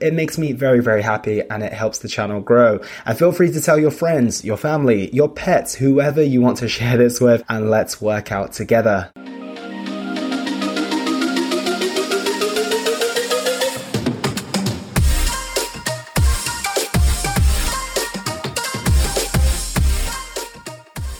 It makes me very, very happy and it helps the channel grow. And feel free to tell your friends, your family, your pets, whoever you want to share this with, and let's work out together.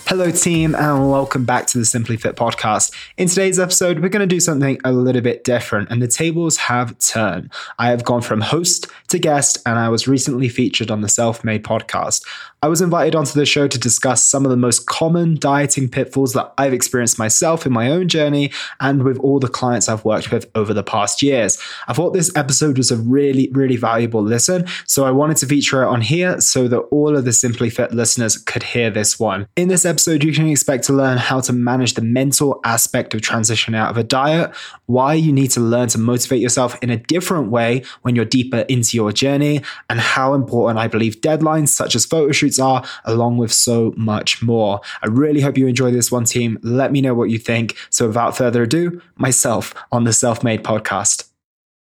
Hello, team, and welcome back to the Simply Fit podcast. In today's episode, we're going to do something a little bit different, and the tables have turned. I have gone from host to guest, and I was recently featured on the Self Made podcast. I was invited onto the show to discuss some of the most common dieting pitfalls that I've experienced myself in my own journey and with all the clients I've worked with over the past years. I thought this episode was a really, really valuable listen, so I wanted to feature it on here so that all of the Simply Fit listeners could hear this one. In this episode, you can expect to learn how to manage the mental aspect of transitioning out of a diet, why you need to learn to motivate yourself in a different way when you're deeper into your journey, and how important I believe deadlines such as photo shoots are, along with so much more. I really hope you enjoy this one, team. Let me know what you think. So, without further ado, myself on the Self Made podcast.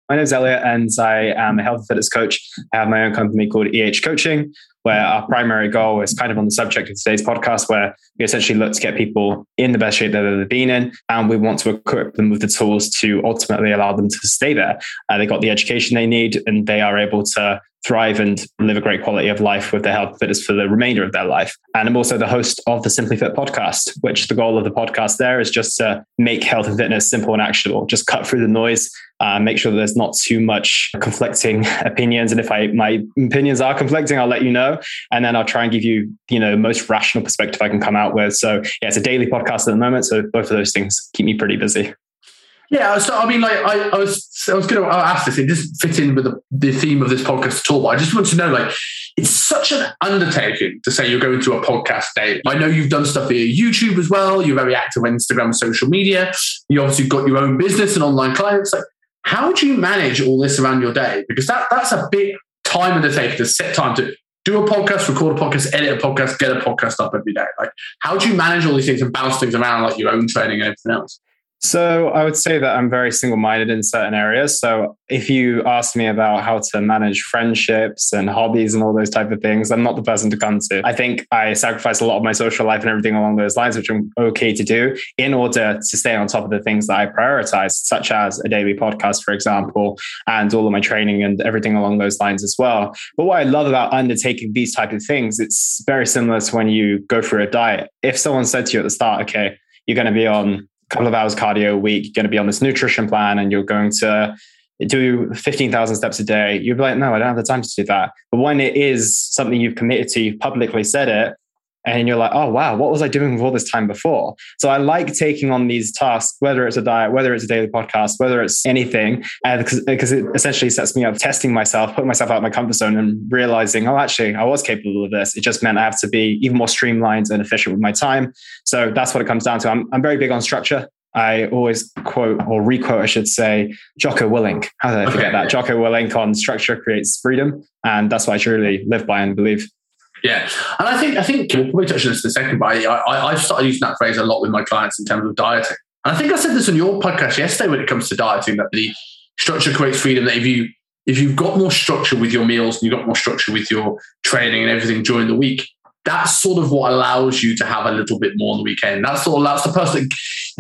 My name is Elliot, and I am a health and fitness coach. I have my own company called EH Coaching, where our primary goal is kind of on the subject of today's podcast, where we essentially look to get people in the best shape that they've been in, and we want to equip them with the tools to ultimately allow them to stay there. Uh, they got the education they need, and they are able to thrive and live a great quality of life with their health fitness for the remainder of their life. And I'm also the host of the Simply Fit podcast, which the goal of the podcast there is just to make health and fitness simple and actionable, just cut through the noise. Uh, make sure there's not too much conflicting opinions, and if I my opinions are conflicting, I'll let you know, and then I'll try and give you you know most rational perspective I can come out with. So yeah, it's a daily podcast at the moment, so both of those things keep me pretty busy. Yeah, so I mean, like I, I was, I was going to ask this. It doesn't fit in with the, the theme of this podcast at all. But I just want to know, like, it's such an undertaking to say you're going to a podcast day. I know you've done stuff via YouTube as well. You're very active on Instagram, social media. You obviously got your own business and online clients. Like, how do you manage all this around your day? Because that that's a big time undertaking to set time to do a podcast, record a podcast, edit a podcast, get a podcast up every day. Like, how do you manage all these things and bounce things around like your own training and everything else? So I would say that I'm very single minded in certain areas. So if you ask me about how to manage friendships and hobbies and all those type of things, I'm not the person to come to. I think I sacrifice a lot of my social life and everything along those lines, which I'm okay to do in order to stay on top of the things that I prioritize, such as a daily podcast, for example, and all of my training and everything along those lines as well. But what I love about undertaking these type of things, it's very similar to when you go through a diet. If someone said to you at the start, okay, you're going to be on couple of hours cardio a week, going to be on this nutrition plan and you're going to do 15,000 steps a day, you'd be like, no, I don't have the time to do that. But when it is something you've committed to, you've publicly said it, and you're like, oh, wow, what was I doing with all this time before? So I like taking on these tasks, whether it's a diet, whether it's a daily podcast, whether it's anything, uh, because, because it essentially sets me up testing myself, putting myself out of my comfort zone and realizing, oh, actually, I was capable of this. It just meant I have to be even more streamlined and efficient with my time. So that's what it comes down to. I'm, I'm very big on structure. I always quote or requote, I should say, Jocko Willink. How did I forget okay. that? Jocko Willink on structure creates freedom. And that's what I truly live by and believe. Yeah, and I think I think we'll probably touch on this in a second, but I, I, I've started using that phrase a lot with my clients in terms of dieting. And I think I said this on your podcast yesterday when it comes to dieting that the structure creates freedom. That if you if you've got more structure with your meals and you've got more structure with your training and everything during the week, that's sort of what allows you to have a little bit more on the weekend. That's of that's the person.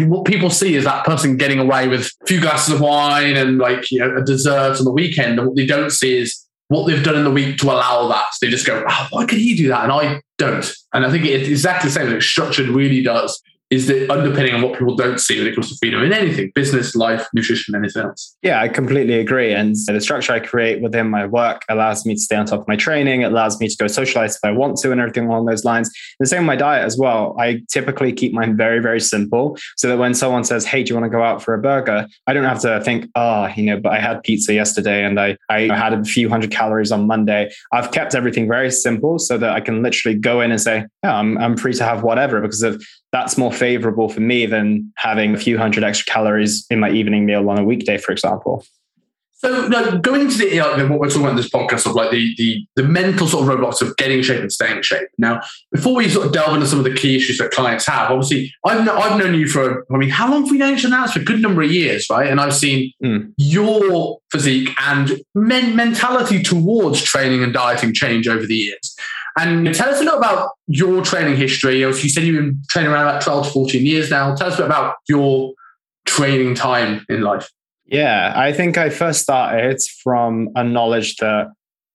What people see is that person getting away with a few glasses of wine and like you know a dessert on the weekend. And what they don't see is what they've done in the week to allow that. So they just go, oh, why can he do that? And I don't. And I think it's exactly the same. Like structured really does is the underpinning on what people don't see when it comes to freedom in anything business life nutrition anything else. Yeah i completely agree. And the structure i create within my work allows me to stay on top of my training. It allows me to go socialize if i want to and everything along those lines. The same with my diet as well. I typically keep mine very very simple so that when someone says hey do you want to go out for a burger? I don't have to think oh you know but i had pizza yesterday and i i had a few hundred calories on monday. I've kept everything very simple so that i can literally go in and say yeah i'm, I'm free to have whatever because of that's more favorable for me than having a few hundred extra calories in my evening meal on a weekday, for example. So now going into the what we're talking about in this podcast of like the, the the mental sort of roadblocks of getting in shape and staying in shape. Now, before we sort of delve into some of the key issues that clients have, obviously I've I've known you for I mean, how long have we known each other now? It's for a good number of years, right? And I've seen mm. your physique and men- mentality towards training and dieting change over the years. And tell us a little about your training history. You said you've been training around about 12 to 14 years now. Tell us a bit about your training time in life. Yeah, I think I first started from a knowledge that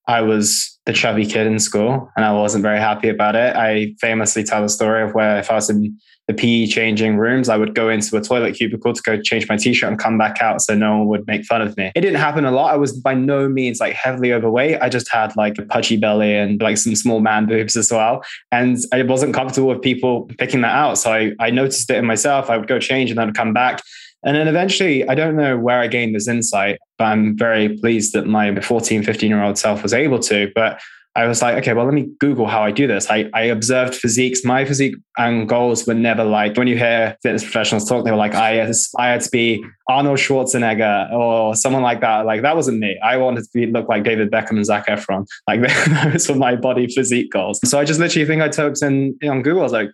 I was the chubby kid in school and I wasn't very happy about it. I famously tell the story of where if I was in the PE changing rooms, I would go into a toilet cubicle to go change my t-shirt and come back out so no one would make fun of me. It didn't happen a lot. I was by no means like heavily overweight. I just had like a pudgy belly and like some small man boobs as well. And I wasn't comfortable with people picking that out. So I, I noticed it in myself. I would go change and then come back. And then eventually, I don't know where I gained this insight, but I'm very pleased that my 14, 15 year old self was able to. But I was like, okay, well, let me Google how I do this. I, I observed physiques. My physique and goals were never like when you hear fitness professionals talk, they were like, I aspired to be Arnold Schwarzenegger or someone like that. Like that wasn't me. I wanted to be, look like David Beckham and Zac Efron. Like those were my body physique goals. So I just literally think I typed in on Google. I was like,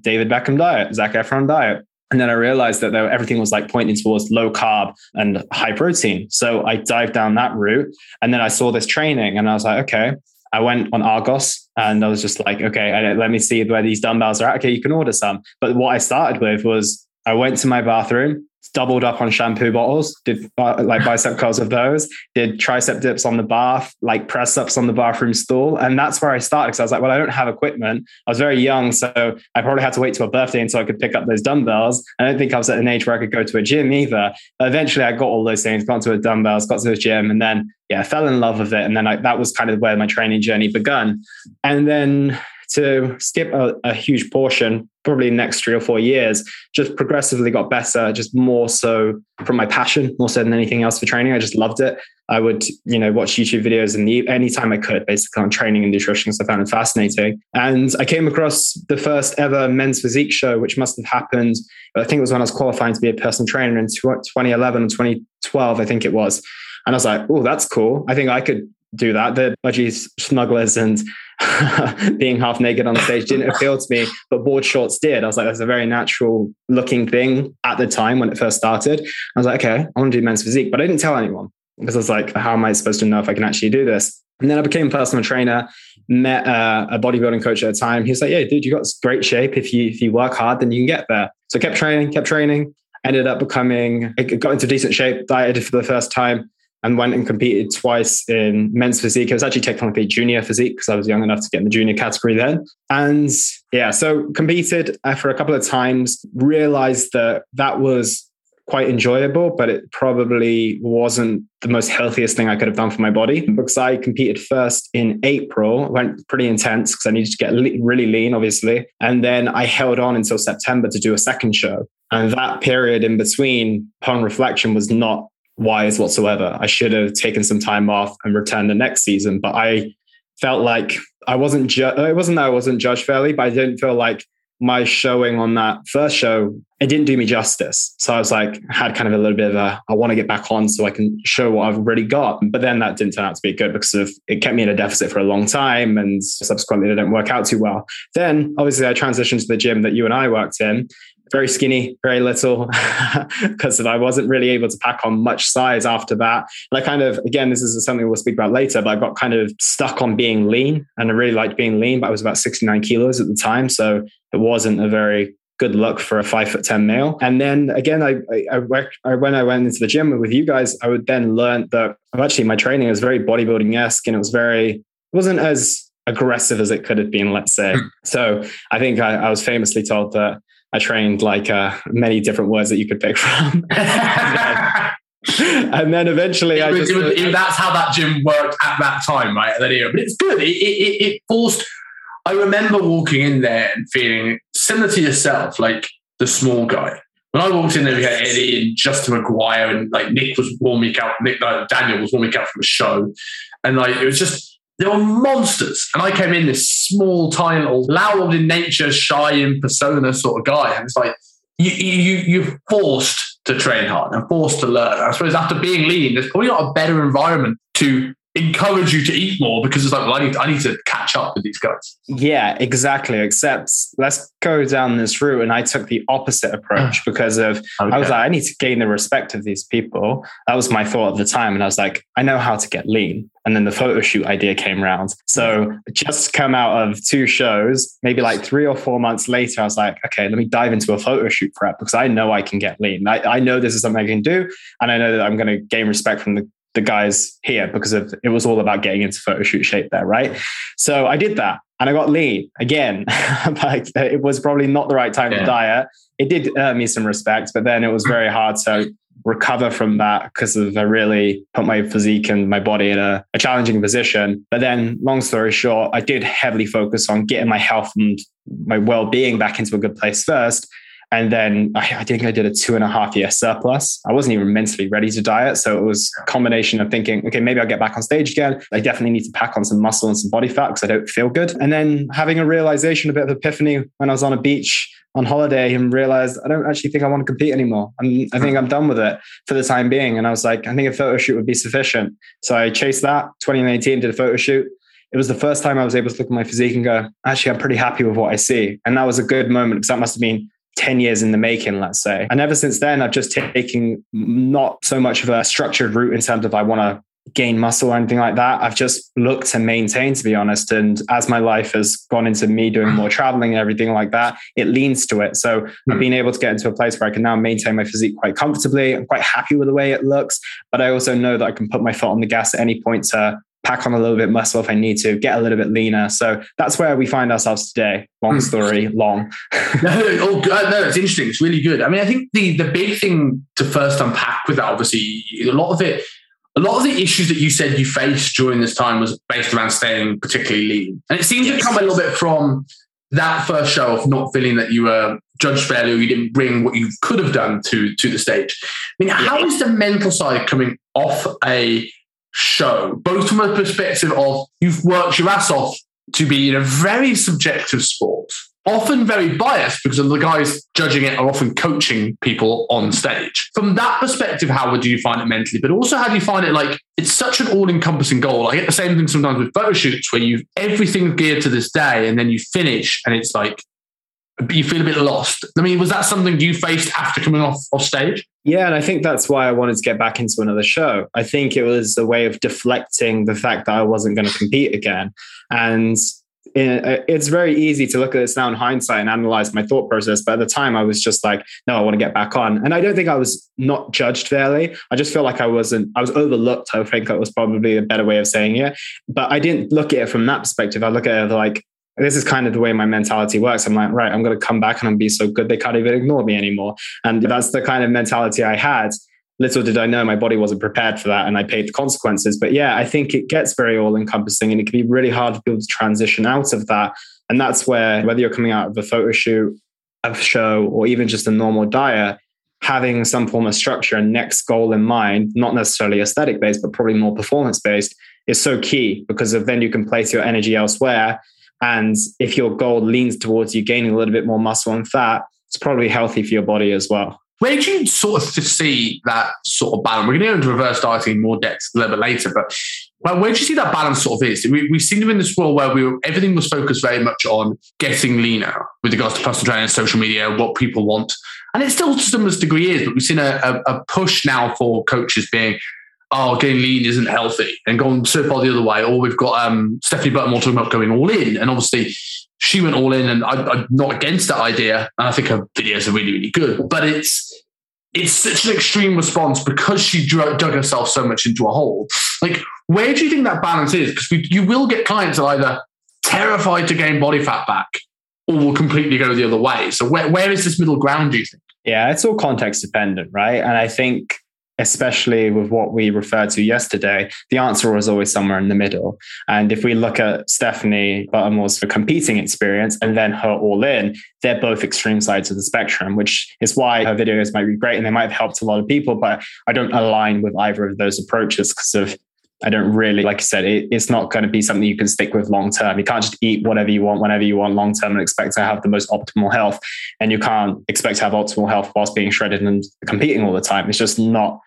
David Beckham diet, Zac Efron diet. And then I realized that there, everything was like pointing towards low carb and high protein. So I dived down that route. And then I saw this training and I was like, okay, I went on Argos and I was just like, okay, let me see where these dumbbells are at. Okay, you can order some. But what I started with was I went to my bathroom, doubled up on shampoo bottles, did like bicep curls of those, did tricep dips on the bath, like press ups on the bathroom stool. And that's where I started because I was like, well, I don't have equipment. I was very young. So I probably had to wait till a birthday until I could pick up those dumbbells. I don't think I was at an age where I could go to a gym either. But eventually I got all those things, got to a dumbbells, got to a gym, and then, yeah, I fell in love with it. And then I, that was kind of where my training journey begun. And then to skip a, a, huge portion, probably next three or four years, just progressively got better, just more so from my passion, more so than anything else for training. I just loved it. I would, you know, watch YouTube videos in the anytime I could, basically on training and nutrition, because I found it fascinating. And I came across the first ever men's physique show, which must have happened. I think it was when I was qualifying to be a personal trainer in 2011 and 2012, I think it was. And I was like, oh, that's cool. I think I could do that. The budgie smugglers and being half naked on the stage didn't appeal to me, but board shorts did. I was like, that's a very natural looking thing at the time when it first started. I was like, okay, I want to do men's physique, but I didn't tell anyone because I was like, how am I supposed to know if I can actually do this? And then I became a personal trainer, met uh, a bodybuilding coach at the time. He was like, yeah, dude, you got great shape. If you, if you work hard, then you can get there. So I kept training, kept training, ended up becoming, I got into decent shape, dieted for the first time and went and competed twice in men's physique. It was actually technically junior physique because I was young enough to get in the junior category then. And yeah, so competed uh, for a couple of times, realized that that was quite enjoyable, but it probably wasn't the most healthiest thing I could have done for my body because I competed first in April, went pretty intense because I needed to get really lean, obviously. And then I held on until September to do a second show. And that period in between, upon reflection, was not wise whatsoever. I should have taken some time off and returned the next season. But I felt like I wasn't. Ju- it wasn't that I wasn't judged fairly, but I didn't feel like my showing on that first show it didn't do me justice. So I was like, had kind of a little bit of a, I want to get back on so I can show what I've already got. But then that didn't turn out to be good because of it kept me in a deficit for a long time and subsequently it didn't work out too well. Then obviously I transitioned to the gym that you and I worked in very skinny, very little, because I wasn't really able to pack on much size after that. And I kind of, again, this is something we'll speak about later, but I got kind of stuck on being lean and I really liked being lean, but I was about 69 kilos at the time. So it wasn't a very good look for a five foot 10 male. And then again, I, I, I, when I went into the gym with you guys, I would then learn that actually my training was very bodybuilding esque and it was very, it wasn't as aggressive as it could have been, let's say. Hmm. So I think I, I was famously told that I trained like uh, many different words that you could pick from. and then eventually it I just. Was, it, that's how that gym worked at that time, right? At that era. But it's good. It, it, it forced. I remember walking in there and feeling similar to yourself, like the small guy. When I walked in there, we had Eddie and Justin McGuire, and like Nick was warming out. Nick uh, Daniel was warming out from a show, and like it was just they were monsters. And I came in this small, tiny little, loud in nature, shy in persona sort of guy, and it's like you you you're forced to train hard and forced to learn. I suppose after being lean, there's probably not a better environment to encourage you to eat more because it's like, well, I need, I need to catch up with these guys. Yeah, exactly. Except let's go down this route. And I took the opposite approach because of, okay. I was like, I need to gain the respect of these people. That was my thought at the time. And I was like, I know how to get lean. And then the photo shoot idea came around. So just come out of two shows, maybe like three or four months later, I was like, okay, let me dive into a photo shoot prep because I know I can get lean. I, I know this is something I can do. And I know that I'm going to gain respect from the the guys here because of it was all about getting into photo shoot shape there, right? So I did that and I got lean again. like it was probably not the right time yeah. to diet. It did earn me some respect, but then it was very hard to recover from that because of I really put my physique and my body in a, a challenging position. But then, long story short, I did heavily focus on getting my health and my well-being back into a good place first and then I, I, think I did a two and a half year surplus. I wasn't even mentally ready to diet. So it was a combination of thinking, okay, maybe I'll get back on stage again. I definitely need to pack on some muscle and some body fat because I don't feel good. And then having a realization, a bit of epiphany when I was on a beach on holiday and realized I don't actually think I want to compete anymore. I'm, I think I'm done with it for the time being. And I was like, I think a photo shoot would be sufficient. So I chased that 2019, did a photo shoot it was the first time I was able to look at my physique and go, actually, I'm pretty happy with what I see. And that was a good moment because that must have been 10 years in the making, let's say. And ever since then, I've just taken not so much of a structured route in terms of I want to gain muscle or anything like that. I've just looked to maintain, to be honest. And as my life has gone into me doing more traveling and everything like that, it leans to it. So mm. I've been able to get into a place where I can now maintain my physique quite comfortably. I'm quite happy with the way it looks, but I also know that I can put my foot on the gas at any point to pack on a little bit muscle if I need to, get a little bit leaner. So that's where we find ourselves today. Long hmm. story, long. no, oh, no, it's interesting. It's really good. I mean, I think the the big thing to first unpack with that, obviously, a lot of it, a lot of the issues that you said you faced during this time was based around staying particularly lean, and it seems yes. to come a little bit from that first show of not feeling that you were judged fairly or you didn't bring what you could have done to to the stage. I mean, how is the mental side coming off a show, both from a perspective of you've worked your ass off to be in a very subjective sport, often very biased because of the guys judging it are often coaching people on stage. From that perspective, how would you find it mentally? But also, how do you find it like it's such an all encompassing goal? I get the same thing sometimes with photo shoots where you everything geared to this day and then you finish and it's like you feel a bit lost. I mean, was that something you faced after coming off off stage? Yeah, and I think that's why I wanted to get back into another show. I think it was a way of deflecting the fact that I wasn't going to compete again. And uh, it's very easy to look at this now in hindsight and analyze my thought process. But at the time, I was just like, no, I want to get back on. And I don't think I was not judged fairly. I just feel like I wasn't, I was overlooked. I think that was probably a better way of saying it. But I didn't look at it from that perspective. I look at it like, this is kind of the way my mentality works. I'm like, right, I'm going to come back and I'm be so good they can't even ignore me anymore. And that's the kind of mentality I had. Little did I know my body wasn't prepared for that and I paid the consequences. But yeah, I think it gets very all encompassing and it can be really hard to be able to transition out of that. And that's where, whether you're coming out of a photo shoot, a show, or even just a normal diet, having some form of structure and next goal in mind, not necessarily aesthetic based, but probably more performance based, is so key because then you can place your energy elsewhere and if your goal leans towards you gaining a little bit more muscle and fat, it's probably healthy for your body as well. Where do you sort of see that sort of balance? We're going to go into reverse dieting more depth a little bit later, but where do you see that balance sort of is? We, we've seen in this world where we were, everything was focused very much on getting leaner with regards to personal training, social media, what people want. And it still to some degree is, but we've seen a, a, a push now for coaches being, oh, getting lean isn't healthy and gone so far the other way. Or we've got um, Stephanie Buttermore talking about going all in. And obviously, she went all in, and I, I'm not against that idea. And I think her videos are really, really good. But it's it's such an extreme response because she dug herself so much into a hole. Like, where do you think that balance is? Because you will get clients that are either terrified to gain body fat back or will completely go the other way. So, where, where is this middle ground, do you think? Yeah, it's all context dependent, right? And I think especially with what we referred to yesterday, the answer was always somewhere in the middle. And if we look at Stephanie Buttermore's competing experience and then her all in, they're both extreme sides of the spectrum, which is why her videos might be great and they might have helped a lot of people. But I don't align with either of those approaches because of I don't really, like I said, it, it's not going to be something you can stick with long term. You can't just eat whatever you want, whenever you want long term and expect to have the most optimal health. And you can't expect to have optimal health whilst being shredded and competing all the time. It's just not,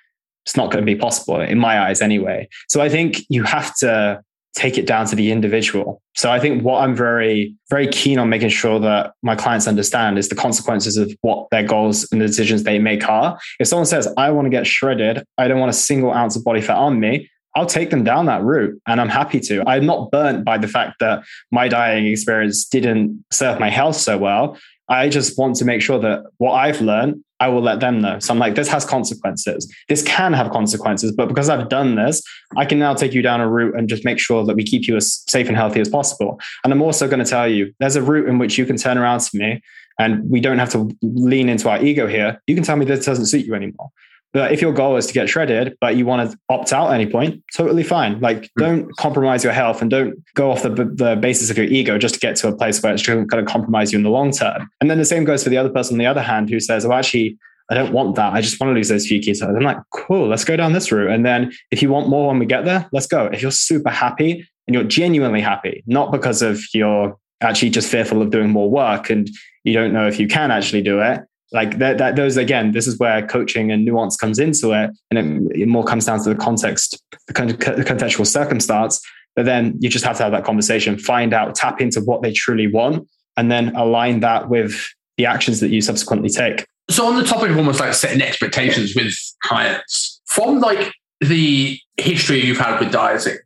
it's not going to be possible in my eyes anyway. So I think you have to take it down to the individual. So I think what I'm very, very keen on making sure that my clients understand is the consequences of what their goals and the decisions they make are. If someone says, I want to get shredded, I don't want a single ounce of body fat on me, I'll take them down that route and I'm happy to. I'm not burnt by the fact that my dieting experience didn't serve my health so well. I just want to make sure that what I've learned, I will let them know. So I'm like, this has consequences. This can have consequences, but because I've done this, I can now take you down a route and just make sure that we keep you as safe and healthy as possible. And I'm also going to tell you there's a route in which you can turn around to me and we don't have to lean into our ego here. You can tell me this doesn't suit you anymore. But if your goal is to get shredded, but you want to opt out at any point, totally fine. Like, hmm. don't compromise your health and don't go off the, the basis of your ego just to get to a place where it's going to compromise you in the long term. And then the same goes for the other person on the other hand who says, oh, actually, I don't want that. I just want to lose those few kilos. I'm like, cool, let's go down this route. And then if you want more when we get there, let's go. If you're super happy and you're genuinely happy, not because of you're actually just fearful of doing more work and you don't know if you can actually do it, like that, that those again this is where coaching and nuance comes into it and it, it more comes down to the context the contextual circumstance but then you just have to have that conversation find out tap into what they truly want and then align that with the actions that you subsequently take. So on the topic of almost like setting expectations with clients from like the history you've had with dieting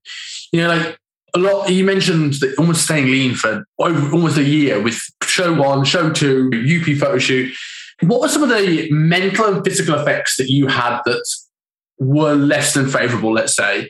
you know like a lot you mentioned that almost staying lean for over almost a year with show one show two up photo shoot what were some of the mental and physical effects that you had that were less than favorable, let's say,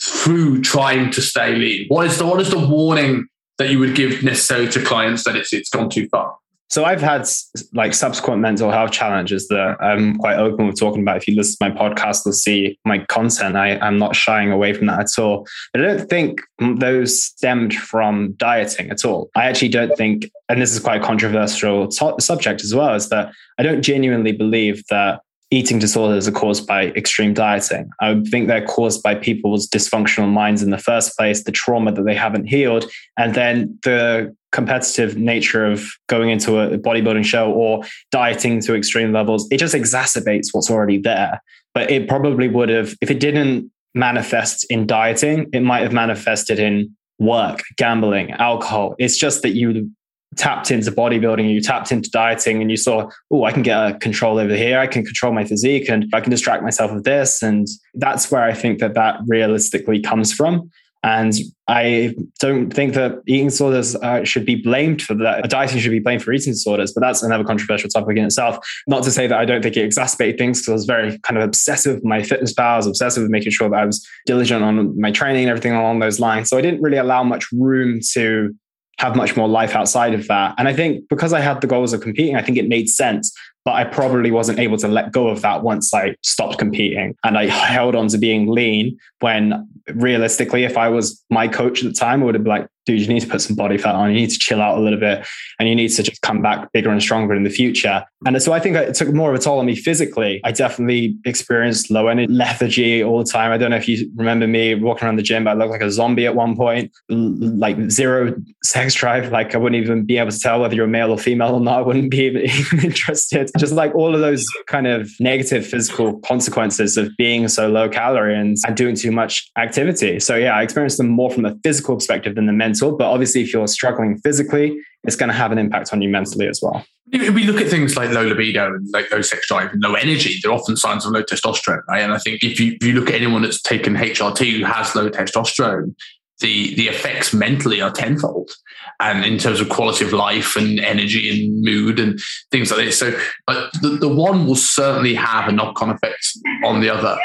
through trying to stay lean? What is the what is the warning that you would give necessarily to clients that it's it's gone too far? So I've had like subsequent mental health challenges that I'm quite open with talking about. If you listen to my podcast, you'll see my content. I, I'm not shying away from that at all. But I don't think those stemmed from dieting at all. I actually don't think, and this is quite a controversial subject as well, is that I don't genuinely believe that eating disorders are caused by extreme dieting. I think they're caused by people's dysfunctional minds in the first place, the trauma that they haven't healed, and then the competitive nature of going into a bodybuilding show or dieting to extreme levels. It just exacerbates what's already there. But it probably would have, if it didn't manifest in dieting, it might have manifested in work, gambling, alcohol. It's just that you tapped into bodybuilding, you tapped into dieting, and you saw, oh, I can get a control over here. I can control my physique and I can distract myself with this. And that's where I think that that realistically comes from. And I don't think that eating disorders uh, should be blamed for that. Dieting should be blamed for eating disorders, but that's another controversial topic in itself. Not to say that I don't think it exacerbated things because I was very kind of obsessive with my fitness powers, obsessive with making sure that I was diligent on my training and everything along those lines. So I didn't really allow much room to have much more life outside of that. And I think because I had the goals of competing, I think it made sense. But I probably wasn't able to let go of that once I stopped competing. And I held on to being lean when realistically, if I was my coach at the time, I would have been like, dude, you need to put some body fat on. You need to chill out a little bit and you need to just come back bigger and stronger in the future. And so I think it took more of a toll on me physically. I definitely experienced low energy lethargy all the time. I don't know if you remember me walking around the gym, but I looked like a zombie at one point, like zero sex drive. Like I wouldn't even be able to tell whether you're male or female or not. I wouldn't be even interested. Just like all of those kind of negative physical consequences of being so low calorie and, and doing too much activity. So yeah, I experienced them more from a physical perspective than the mental. But obviously, if you're struggling physically, it's going to have an impact on you mentally as well. If we look at things like low libido and like low sex drive and low energy, they're often signs of low testosterone, right? And I think if you, if you look at anyone that's taken HRT who has low testosterone, the the effects mentally are tenfold and in terms of quality of life and energy and mood and things like this so but the, the one will certainly have a knock-on effect on the other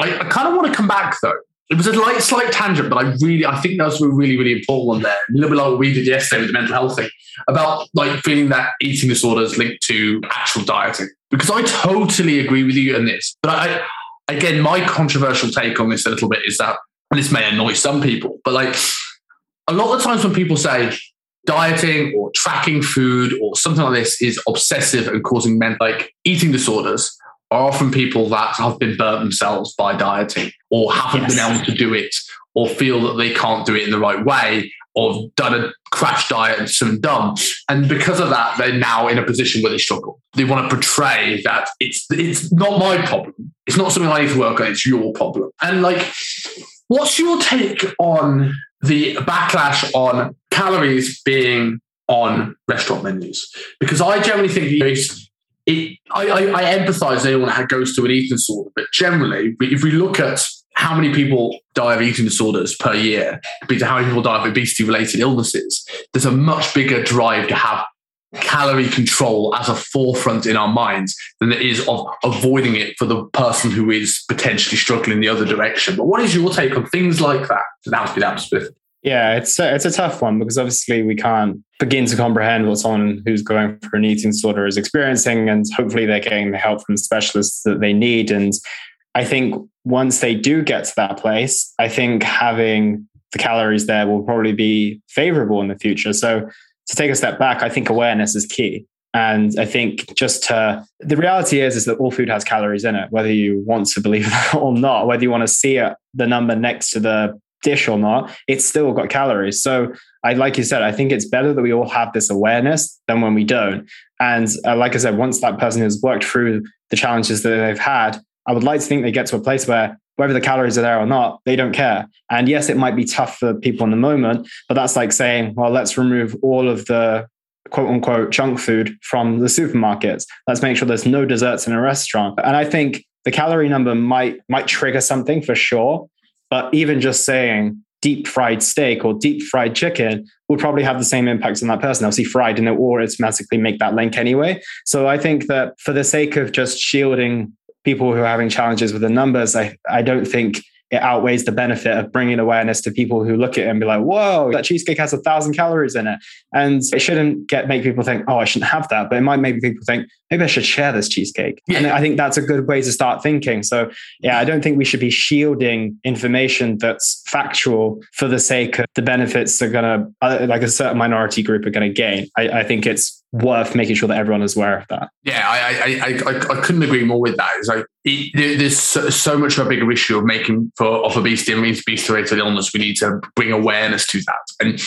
i, I kind of want to come back though it was a light, slight tangent, but I really, I think that's a really, really important one there. A little bit like what we did yesterday with the mental health thing about like feeling that eating disorders linked to actual dieting. Because I totally agree with you on this. But I, again, my controversial take on this a little bit is that this may annoy some people, but like a lot of times when people say dieting or tracking food or something like this is obsessive and causing men like eating disorders are often people that have been burnt themselves by dieting or haven't yes. been able to do it or feel that they can't do it in the right way or done a crash diet and some dumb. And because of that, they're now in a position where they struggle. They want to portray that it's it's not my problem. It's not something I need to work on, it's your problem. And like What's your take on the backlash on calories being on restaurant menus? Because I generally think it, I, I, I empathize anyone that goes to an eating disorder, but generally, if we look at how many people die of eating disorders per year compared to how many people die of obesity related illnesses, there's a much bigger drive to have calorie control as a forefront in our minds than it is of avoiding it for the person who is potentially struggling the other direction. But what is your take on things like that? That Yeah, it's a, it's a tough one because obviously we can't begin to comprehend what someone who's going for an eating disorder is experiencing, and hopefully they're getting the help from specialists that they need. And I think once they do get to that place, I think having the calories there will probably be favorable in the future. So to take a step back, I think awareness is key. And I think just to, the reality is, is that all food has calories in it, whether you want to believe that or not, whether you want to see it, the number next to the dish or not, it's still got calories. So I, like you said, I think it's better that we all have this awareness than when we don't. And uh, like I said, once that person has worked through the challenges that they've had, I would like to think they get to a place where whether the calories are there or not, they don't care. And yes, it might be tough for people in the moment, but that's like saying, well, let's remove all of the quote unquote junk food from the supermarkets. Let's make sure there's no desserts in a restaurant. And I think the calorie number might might trigger something for sure. But even just saying deep fried steak or deep fried chicken would probably have the same impact on that person. They'll see fried and it will automatically make that link anyway. So I think that for the sake of just shielding people who are having challenges with the numbers, I, I don't think it outweighs the benefit of bringing awareness to people who look at it and be like, whoa, that cheesecake has a thousand calories in it. And it shouldn't get make people think, oh, I shouldn't have that. But it might make people think, maybe I should share this cheesecake. Yeah. And I think that's a good way to start thinking. So yeah, I don't think we should be shielding information that's factual for the sake of the benefits that are gonna uh, like a certain minority group are gonna gain. I, I think it's worth making sure that everyone is aware of that. Yeah, I I, I, I couldn't agree more with that. It's like it, there's so, so, much of a bigger issue of making for of obesity and obesity related illness. We need to bring awareness to that, and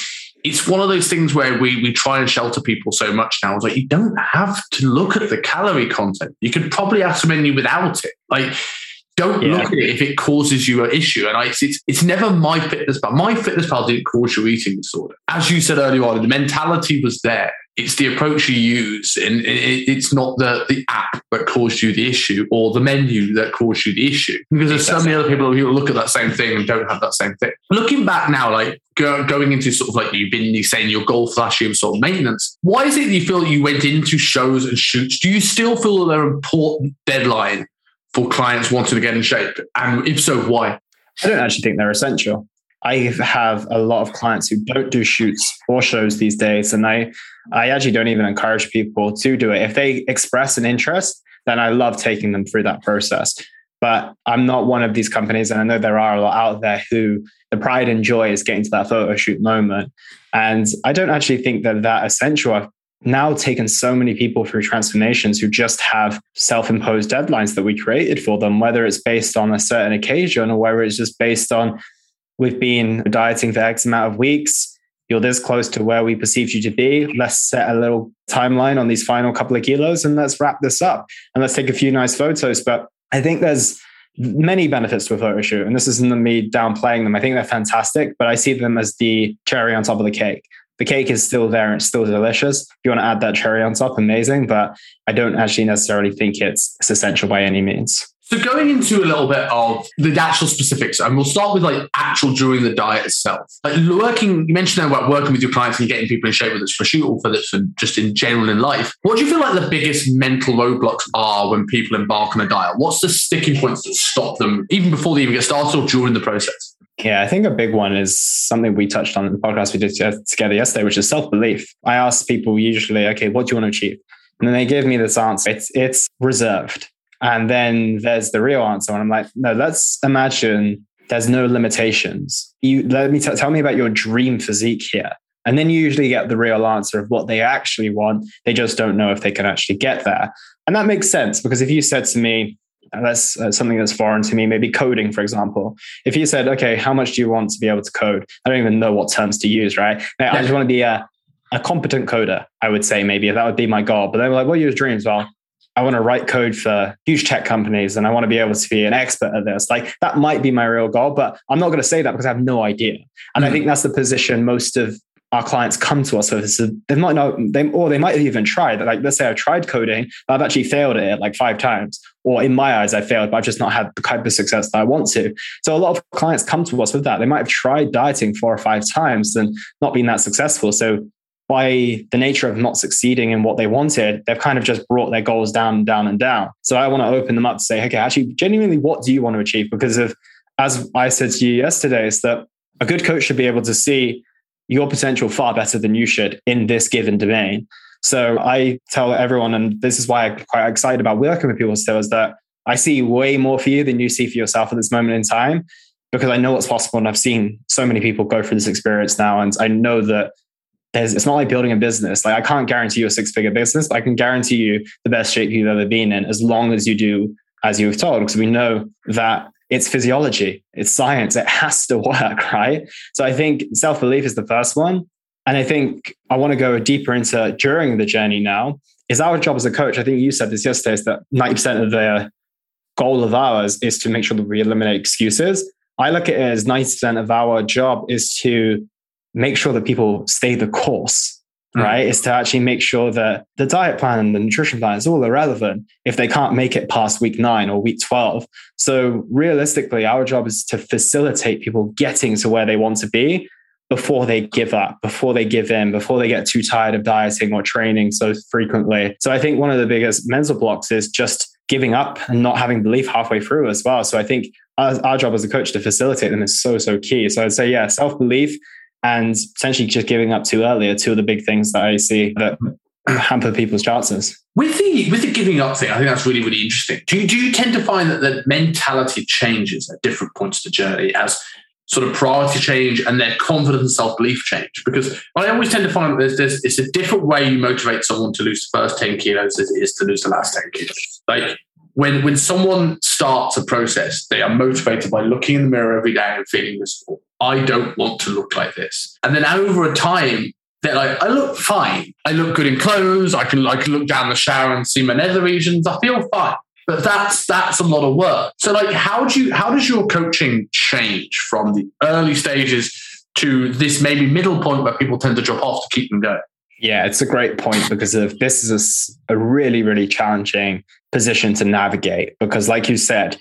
it's one of those things where we we try and shelter people so much now. It's like you don't have to look at the calorie content. You could probably have some menu without it. Like don't yeah. look at it if it causes you an issue. And I, it's, it's never MyFitnessPal. My fitness pal didn't cause you eating disorder. As you said earlier on, the mentality was there it's the approach you use and it's not the, the app that caused you the issue or the menu that caused you the issue. Because there's so many other people who look at that same thing and don't have that same thing. Looking back now like go, going into sort of like you've been saying your goal for last year sort of maintenance why is it you feel you went into shows and shoots? Do you still feel that they're an important deadline for clients wanting to get in shape? And if so why? I don't actually think they're essential. I have a lot of clients who don't do shoots or shows these days, and I I actually don't even encourage people to do it. If they express an interest, then I love taking them through that process. But I'm not one of these companies, and I know there are a lot out there who the pride and joy is getting to that photo shoot moment. And I don't actually think that that essential. I've now taken so many people through transformations who just have self-imposed deadlines that we created for them, whether it's based on a certain occasion or whether it's just based on we've been dieting for X amount of weeks you're this close to where we perceived you to be. Let's set a little timeline on these final couple of kilos and let's wrap this up and let's take a few nice photos. But I think there's many benefits to a photo shoot, and this isn't me downplaying them. I think they're fantastic, but I see them as the cherry on top of the cake. The cake is still there and it's still delicious. If you want to add that cherry on top, amazing. But I don't actually necessarily think it's, it's essential by any means. So going into a little bit of the actual specifics, and we'll start with like actual during the diet itself. Like working, you mentioned about working with your clients and getting people in shape, whether it's for shoot or for this and just in general in life. What do you feel like the biggest mental roadblocks are when people embark on a diet? What's the sticking points that stop them even before they even get started or during the process? Yeah, I think a big one is something we touched on in the podcast we did together yesterday, which is self belief. I ask people usually, okay, what do you want to achieve? And then they give me this answer. It's it's reserved. And then there's the real answer. And I'm like, no, let's imagine there's no limitations. You let me t- tell me about your dream physique here. And then you usually get the real answer of what they actually want. They just don't know if they can actually get there. And that makes sense because if you said to me, that's uh, something that's foreign to me, maybe coding, for example. If you said, okay, how much do you want to be able to code? I don't even know what terms to use, right? I just want to be a, a competent coder, I would say maybe that would be my goal. But they were like, what are your dreams? Well, I want to write code for huge tech companies and I want to be able to be an expert at this. Like that might be my real goal, but I'm not going to say that because I have no idea. And mm I think that's the position most of our clients come to us with. So they might not, they, or they might have even tried. Like, let's say I've tried coding, but I've actually failed at it like five times. Or in my eyes, I failed, but I've just not had the type of success that I want to. So a lot of clients come to us with that. They might have tried dieting four or five times and not been that successful. So by the nature of not succeeding in what they wanted, they've kind of just brought their goals down down and down. So I want to open them up to say, okay, actually, genuinely, what do you want to achieve? Because of, as I said to you yesterday, is that a good coach should be able to see your potential far better than you should in this given domain. So I tell everyone, and this is why I'm quite excited about working with people still, is that I see way more for you than you see for yourself at this moment in time because I know what's possible. And I've seen so many people go through this experience now. And I know that there's, it's not like building a business. Like I can't guarantee you a six figure business, but I can guarantee you the best shape you've ever been in as long as you do as you've told, because we know that it's physiology, it's science, it has to work, right? So I think self belief is the first one. And I think I want to go deeper into during the journey now. Is our job as a coach, I think you said this yesterday, is that 90% of the goal of ours is to make sure that we eliminate excuses. I look at it as 90% of our job is to make sure that people stay the course, mm. right? Is to actually make sure that the diet plan and the nutrition plan is all irrelevant if they can't make it past week nine or week 12. So realistically, our job is to facilitate people getting to where they want to be before they give up, before they give in, before they get too tired of dieting or training so frequently. So I think one of the biggest mental blocks is just giving up and not having belief halfway through as well. So I think our, our job as a coach to facilitate them is so, so key. So I'd say, yeah, self belief and potentially just giving up too early are two of the big things that I see that hamper people's chances. With the with the giving up thing, I think that's really really interesting. Do you, do you tend to find that the mentality changes at different points of the journey as sort of priority change and their confidence and self belief change? Because I always tend to find that there's, it's a different way you motivate someone to lose the first ten kilos as it is to lose the last ten kilos. Like when when someone starts a process, they are motivated by looking in the mirror every day and feeling miserable. I don't want to look like this. And then over a time, they're like, I look fine. I look good in clothes. I can I can look down the shower and see my nether regions. I feel fine. But that's that's a lot of work. So like how do you how does your coaching change from the early stages to this maybe middle point where people tend to drop off to keep them going? Yeah, it's a great point because of this is a, a really, really challenging position to navigate because, like you said,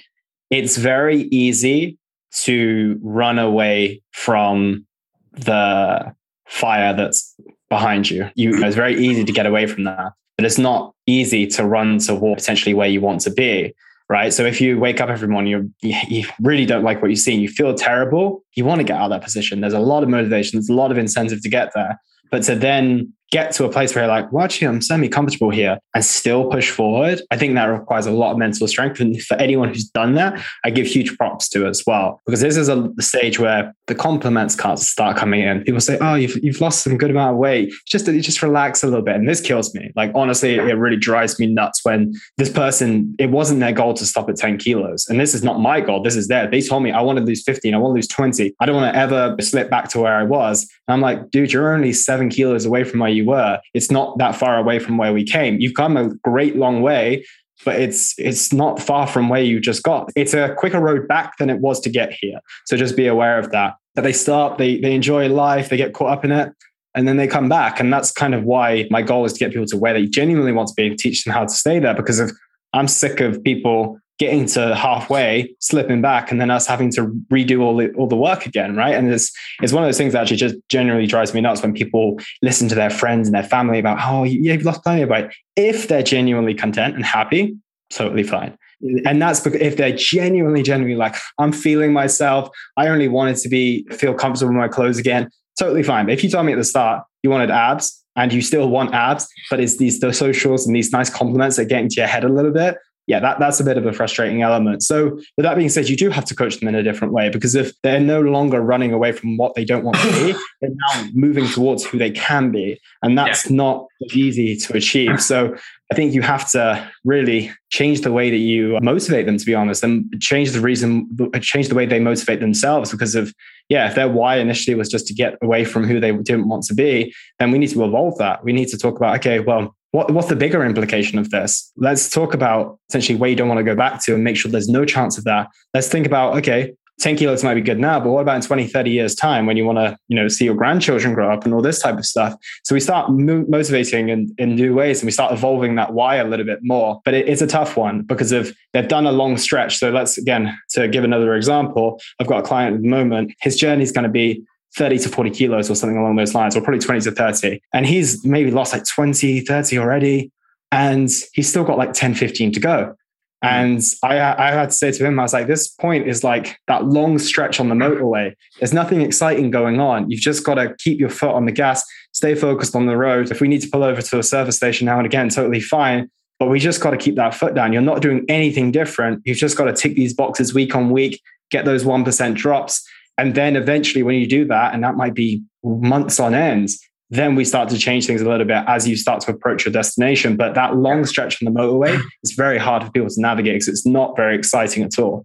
it's very easy to run away from the fire that's behind you. you it's very easy to get away from that, but it's not easy to run toward potentially where you want to be. Right. So if you wake up every morning, you you really don't like what you see, and you feel terrible, you want to get out of that position. There's a lot of motivation, there's a lot of incentive to get there. But to then get to a place where you're like, well, actually, I'm semi comfortable here and still push forward, I think that requires a lot of mental strength. And for anyone who's done that, I give huge props to as well, because this is a stage where the compliments can't start coming in. People say, oh, you've, you've lost some good amount of weight. Just, just relax a little bit. And this kills me. Like, honestly, it really drives me nuts when this person, it wasn't their goal to stop at 10 kilos. And this is not my goal. This is there. They told me I want to lose 15, I want to lose 20. I don't want to ever slip back to where I was. And I'm like, dude, you're only seven kilos away from where you were. It's not that far away from where we came. You've come a great long way, but it's it's not far from where you just got. It's a quicker road back than it was to get here. So just be aware of that. That they start, they they enjoy life, they get caught up in it, and then they come back. And that's kind of why my goal is to get people to where they genuinely want to be and teach them how to stay there. Because of I'm sick of people getting to halfway, slipping back, and then us having to redo all the all the work again, right? And it's it's one of those things that actually just generally drives me nuts when people listen to their friends and their family about, oh, yeah, you've lost plenty of weight. If they're genuinely content and happy, totally fine. And that's because if they're genuinely, genuinely like, I'm feeling myself, I only wanted to be feel comfortable in my clothes again, totally fine. But if you told me at the start you wanted abs and you still want abs, but it's these the socials and these nice compliments that get into your head a little bit, yeah, that, that's a bit of a frustrating element. So, with that being said, you do have to coach them in a different way because if they're no longer running away from what they don't want to be, they're now moving towards who they can be. And that's yeah. not easy to achieve. So, I think you have to really change the way that you motivate them, to be honest, and change the reason, change the way they motivate themselves because of, yeah, if their why initially was just to get away from who they didn't want to be, then we need to evolve that. We need to talk about, okay, well, what, what's the bigger implication of this? Let's talk about essentially where you don't want to go back to and make sure there's no chance of that. Let's think about, okay, 10 kilos might be good now, but what about in 20, 30 years time when you want to, you know, see your grandchildren grow up and all this type of stuff? So we start mo- motivating in, in new ways and we start evolving that why a little bit more, but it, it's a tough one because of they've done a long stretch. So let's again, to give another example, I've got a client at the moment, his journey is going to be 30 to 40 kilos or something along those lines, or probably 20 to 30. And he's maybe lost like 20, 30 already. And he's still got like 10, 15 to go. And I, I had to say to him, I was like, this point is like that long stretch on the motorway. There's nothing exciting going on. You've just got to keep your foot on the gas, stay focused on the road. If we need to pull over to a service station now and again, totally fine. But we just got to keep that foot down. You're not doing anything different. You've just got to tick these boxes week on week, get those 1% drops. And then eventually, when you do that, and that might be months on end, then we start to change things a little bit as you start to approach your destination. But that long stretch on the motorway is very hard for people to navigate because it's not very exciting at all.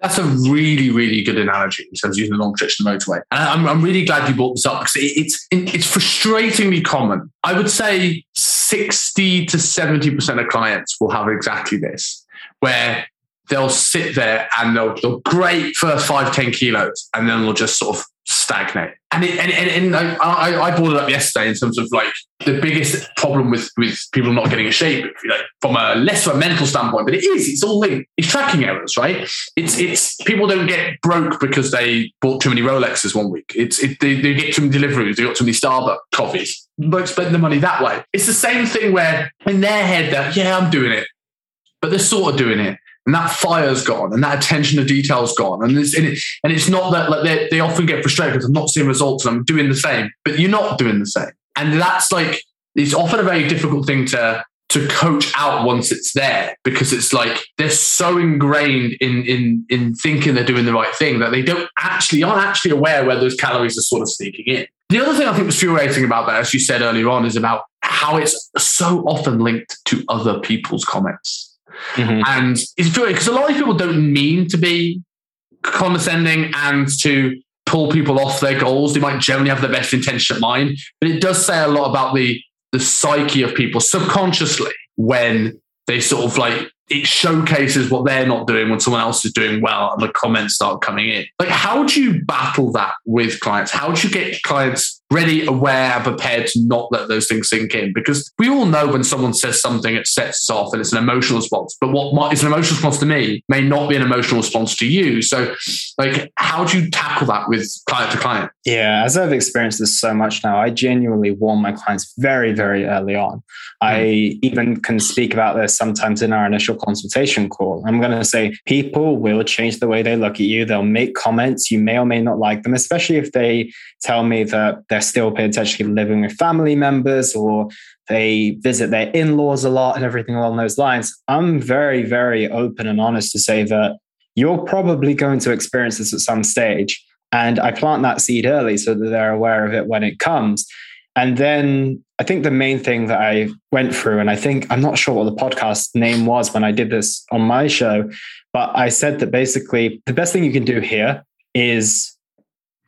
That's a really, really good analogy in terms of using the long stretch of the motorway. And I'm, I'm really glad you brought this up because it's it's frustratingly common. I would say 60 to 70% of clients will have exactly this, where they'll sit there and they'll, they'll great first five, 10 kilos, and then they'll just sort of stagnate. And, it, and, and, and I, I brought it up yesterday in terms of like the biggest problem with, with people not getting a shape, like from a less of a mental standpoint, but it is, it's all linked. It's tracking errors, right? It's, it's people don't get broke because they bought too many Rolexes one week. It's, it, they, they get too many deliveries, they got too many Starbucks coffees. Don't spend the money that way. It's the same thing where in their head that, yeah, I'm doing it, but they're sort of doing it and that fire's gone and that attention to detail's gone. And it's, and, it, and it's not that like they, often get frustrated because i'm not seeing results and i'm doing the same but you're not doing the same. And that's like it's often a very difficult thing to to coach out once it's there because it's like they're so ingrained in in in thinking they're doing the right thing that they don't actually aren't actually aware where those calories are sort of sneaking in. The other thing i think was infuriating about that as you said earlier on is about how it's so often linked to other people's comments Mm-hmm. And it's true because a lot of people don't mean to be condescending and to pull people off their goals. They might generally have the best intention in mind, but it does say a lot about the the psyche of people subconsciously when they sort of like it showcases what they're not doing when someone else is doing well and the comments start coming in. Like, how do you battle that with clients? How do you get clients ready, aware, and prepared to not let those things sink in? Because we all know when someone says something, it sets us off and it's an emotional response. But what is an emotional response to me may not be an emotional response to you. So, like, how do you tackle that with client to client? Yeah, as I've experienced this so much now, I genuinely warn my clients very, very early on. Mm. I even can speak about this sometimes in our initial consultation call. I'm going to say people will change the way they look at you. They'll make comments. You may or may not like them, especially if they tell me that they're still potentially living with family members or they visit their in laws a lot and everything along those lines. I'm very, very open and honest to say that you're probably going to experience this at some stage. And I plant that seed early so that they're aware of it when it comes. And then I think the main thing that I went through, and I think I'm not sure what the podcast name was when I did this on my show, but I said that basically the best thing you can do here is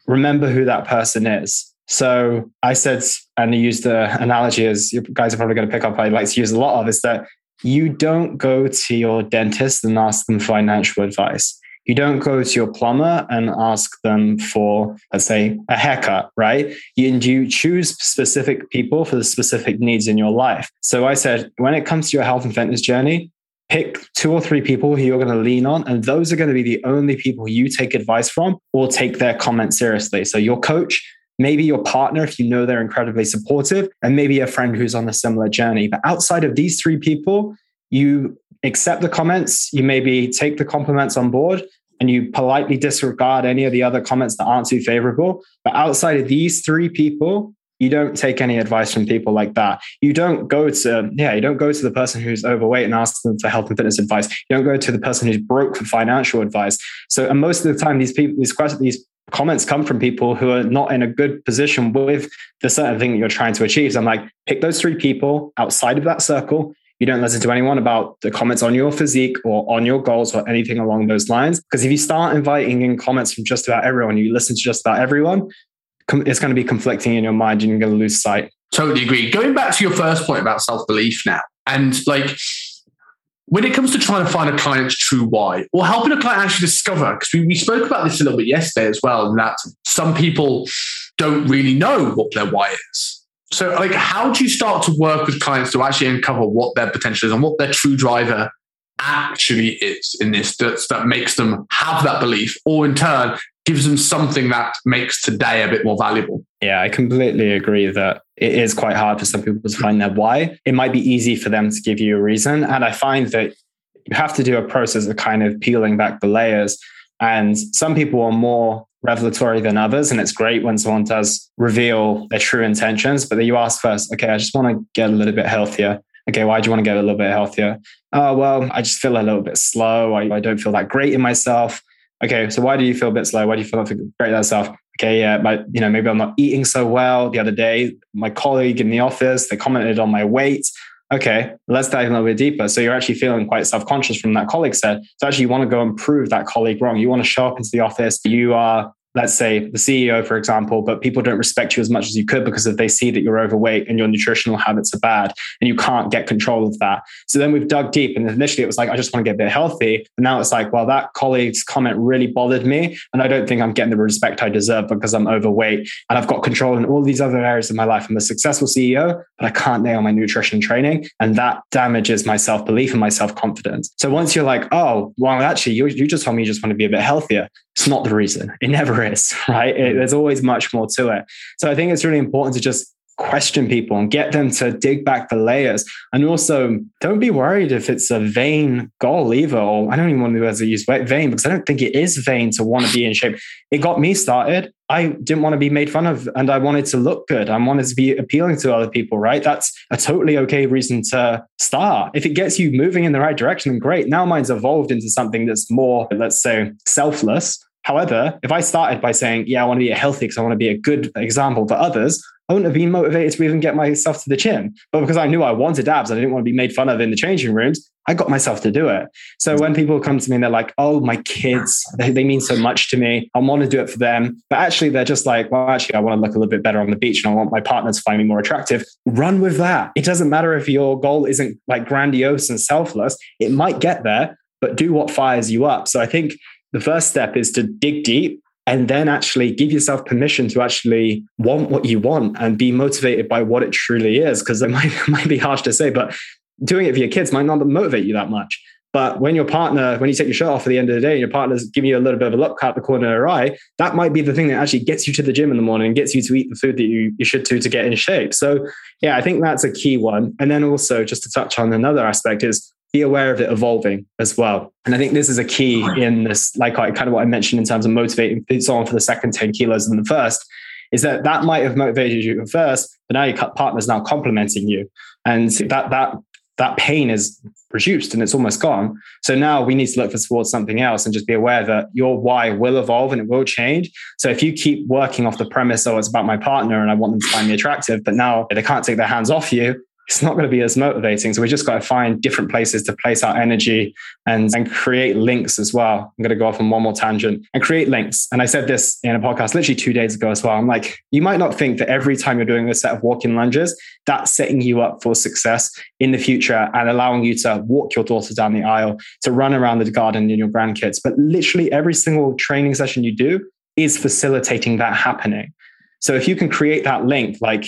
remember who that person is. So I said, and I used the analogy as you guys are probably going to pick up, I like to use a lot of, is that you don't go to your dentist and ask them financial advice. You don't go to your plumber and ask them for, let's say, a haircut, right? You, and you choose specific people for the specific needs in your life. So I said, when it comes to your health and fitness journey, pick two or three people who you're going to lean on, and those are going to be the only people you take advice from or take their comments seriously. So your coach, maybe your partner if you know they're incredibly supportive, and maybe a friend who's on a similar journey. But outside of these three people, you accept the comments, you maybe take the compliments on board, and you politely disregard any of the other comments that aren't too favorable. But outside of these three people, you don't take any advice from people like that. You don't go to, yeah, you don't go to the person who's overweight and ask them for health and fitness advice. You don't go to the person who's broke for financial advice. So, and most of the time, these people, these questions, these comments come from people who are not in a good position with the certain thing that you're trying to achieve. So I'm like, pick those three people outside of that circle. You don't listen to anyone about the comments on your physique or on your goals or anything along those lines. Because if you start inviting in comments from just about everyone, you listen to just about everyone, it's going to be conflicting in your mind and you're going to lose sight. Totally agree. Going back to your first point about self belief now, and like when it comes to trying to find a client's true why or helping a client actually discover, because we, we spoke about this a little bit yesterday as well, and that some people don't really know what their why is. So, like, how do you start to work with clients to actually uncover what their potential is and what their true driver actually is in this that, that makes them have that belief, or in turn gives them something that makes today a bit more valuable? Yeah, I completely agree that it is quite hard for some people to find their why. It might be easy for them to give you a reason. And I find that you have to do a process of kind of peeling back the layers. And some people are more revelatory than others. And it's great when someone does reveal their true intentions, but then you ask first, okay, I just want to get a little bit healthier. Okay, why do you want to get a little bit healthier? Oh, well, I just feel a little bit slow. I, I don't feel that great in myself. Okay, so why do you feel a bit slow? Why do you feel great in yourself? Okay, yeah, uh, but you know, maybe I'm not eating so well. The other day, my colleague in the office, they commented on my weight. Okay, let's dive a little bit deeper. So you're actually feeling quite self-conscious from that colleague said. So actually you want to go and prove that colleague wrong. You want to show up into the office. You are let's say the CEO, for example, but people don't respect you as much as you could because if they see that you're overweight and your nutritional habits are bad and you can't get control of that. So then we've dug deep. And initially it was like, I just want to get a bit healthy. And now it's like, well, that colleague's comment really bothered me. And I don't think I'm getting the respect I deserve because I'm overweight and I've got control in all these other areas of my life. I'm a successful CEO, but I can't nail my nutrition training. And that damages my self belief and my self confidence. So once you're like, oh, well, actually, you, you just told me you just want to be a bit healthier. It's not the reason. It never is, right? It, hmm. there's always much more to it. So I think it's really important to just question people and get them to dig back the layers. And also, don't be worried if it's a vain goal either. Or I don't even want to use vain because I don't think it is vain to want to be in shape. It got me started. I didn't want to be made fun of and I wanted to look good. I wanted to be appealing to other people, right? That's a totally okay reason to start. If it gets you moving in the right direction, then great. Now mine's evolved into something that's more, let's say, selfless. However, if I started by saying, yeah, I want to be healthy because I want to be a good example for others, I wouldn't have been motivated to even get myself to the gym. But because I knew I wanted abs and I didn't want to be made fun of in the changing rooms, I got myself to do it. So when people come to me and they're like, oh, my kids, they, they mean so much to me. I want to do it for them. But actually, they're just like, well, actually, I want to look a little bit better on the beach and I want my partner to find me more attractive. Run with that. It doesn't matter if your goal isn't like grandiose and selfless, it might get there, but do what fires you up. So I think the first step is to dig deep and then actually give yourself permission to actually want what you want and be motivated by what it truly is. Because it might, might be harsh to say, but doing it for your kids might not motivate you that much. But when your partner, when you take your shirt off at the end of the day and your partner's giving you a little bit of a look out the corner of your eye, that might be the thing that actually gets you to the gym in the morning and gets you to eat the food that you, you should do to get in shape. So yeah, I think that's a key one. And then also just to touch on another aspect is be aware of it evolving as well. And I think this is a key in this, like I kind of what I mentioned in terms of motivating someone for the second 10 kilos than the first, is that that might have motivated you at first, but now your partner's now complimenting you. And that that that pain is reduced and it's almost gone. So now we need to look for towards something else and just be aware that your why will evolve and it will change. So if you keep working off the premise, oh, it's about my partner and I want them to find me attractive, but now they can't take their hands off you, it's not going to be as motivating. So we just got to find different places to place our energy and, and create links as well. I'm going to go off on one more tangent and create links. And I said this in a podcast literally two days ago as well. I'm like, you might not think that every time you're doing a set of walking lunges, that's setting you up for success in the future and allowing you to walk your daughter down the aisle, to run around the garden in your grandkids. But literally every single training session you do is facilitating that happening. So if you can create that link, like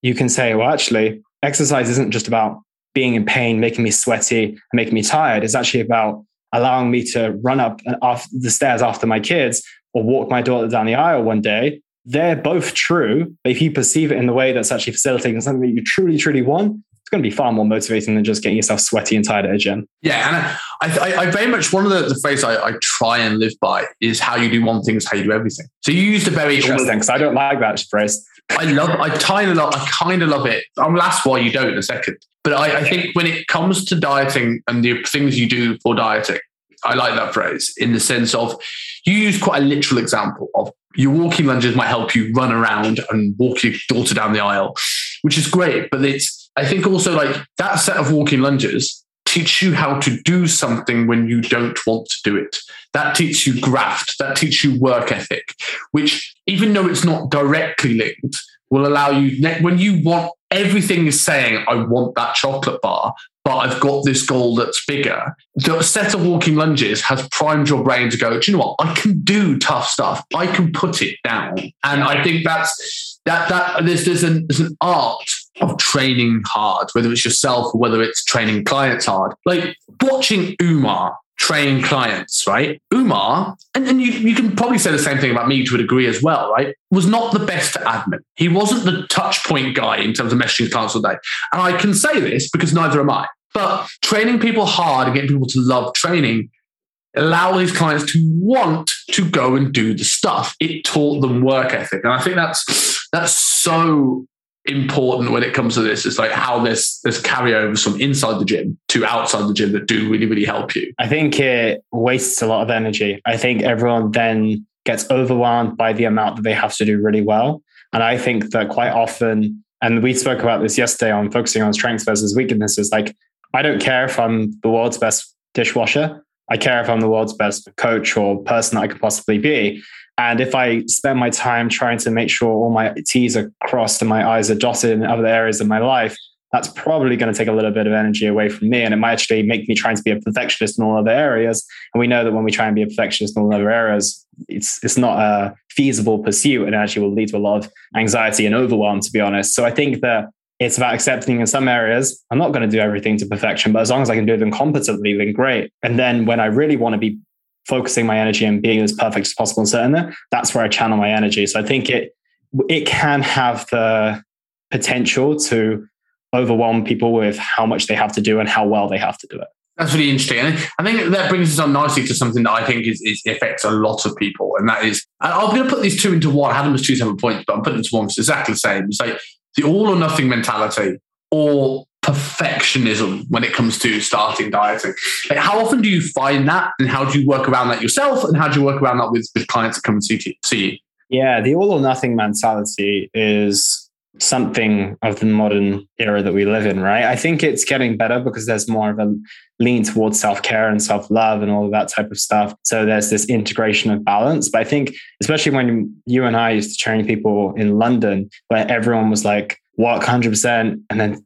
you can say, well, actually, exercise isn't just about being in pain, making me sweaty, and making me tired. It's actually about allowing me to run up off the stairs after my kids or walk my daughter down the aisle one day. They're both true. But if you perceive it in the way that's actually facilitating something that you truly, truly want, it's going to be far more motivating than just getting yourself sweaty and tired at a gym. Yeah. And I, I, I very much, one of the, the phrases I, I, try and live by is how you do one thing is how you do everything. So you used a very interesting because I don't like that phrase. I love, I kind of love, I kind of love it. I'll ask why you don't in a second. But I, I think when it comes to dieting and the things you do for dieting, I like that phrase in the sense of you use quite a literal example of your walking lunges might help you run around and walk your daughter down the aisle, which is great. But it's, I think also like that set of walking lunges teach you how to do something when you don't want to do it. That teaches you graft, that teaches you work ethic, which, even though it's not directly linked, will allow you, when you want everything is saying, I want that chocolate bar, but I've got this goal that's bigger. The set of walking lunges has primed your brain to go, do you know what? I can do tough stuff. I can put it down. And I think that's that that there's there's an there's an art of training hard, whether it's yourself or whether it's training clients hard. Like watching Umar train clients, right? Umar, and, and you, you can probably say the same thing about me to a degree as well, right? Was not the best admin. He wasn't the touch point guy in terms of messaging clients all day. And I can say this because neither am I. But training people hard and getting people to love training allow these clients to want to go and do the stuff. It taught them work ethic. And I think that's that's so important when it comes to this. It's like how there's there's carryovers from inside the gym to outside the gym that do really, really help you. I think it wastes a lot of energy. I think everyone then gets overwhelmed by the amount that they have to do really well. And I think that quite often, and we spoke about this yesterday on focusing on strengths versus weaknesses, like I don't care if I'm the world's best dishwasher. I care if I'm the world's best coach or person I could possibly be. And if I spend my time trying to make sure all my T's are crossed and my I's are dotted in other areas of my life, that's probably going to take a little bit of energy away from me. And it might actually make me trying to be a perfectionist in all other areas. And we know that when we try and be a perfectionist in all other areas, it's it's not a feasible pursuit and actually will lead to a lot of anxiety and overwhelm, to be honest. So I think that it's about accepting in some areas, I'm not going to do everything to perfection, but as long as I can do them competently, then great. And then when I really want to be focusing my energy and being as perfect as possible and certain that's where I channel my energy. So I think it it can have the potential to overwhelm people with how much they have to do and how well they have to do it. That's really interesting. I think that brings us on nicely to something that I think is, is affects a lot of people. And that is, I'm going to put these two into one. I had them as two separate points, but I'm putting them into one. It's exactly the same. It's like the all or nothing mentality or perfectionism when it comes to starting dieting. Like how often do you find that and how do you work around that yourself and how do you work around that with, with clients that come and see, see you? Yeah, the all or nothing mentality is something of the modern era that we live in, right? I think it's getting better because there's more of a lean towards self care and self love and all of that type of stuff. So there's this integration of balance. But I think, especially when you and I used to train people in London, where everyone was like, work 100% and then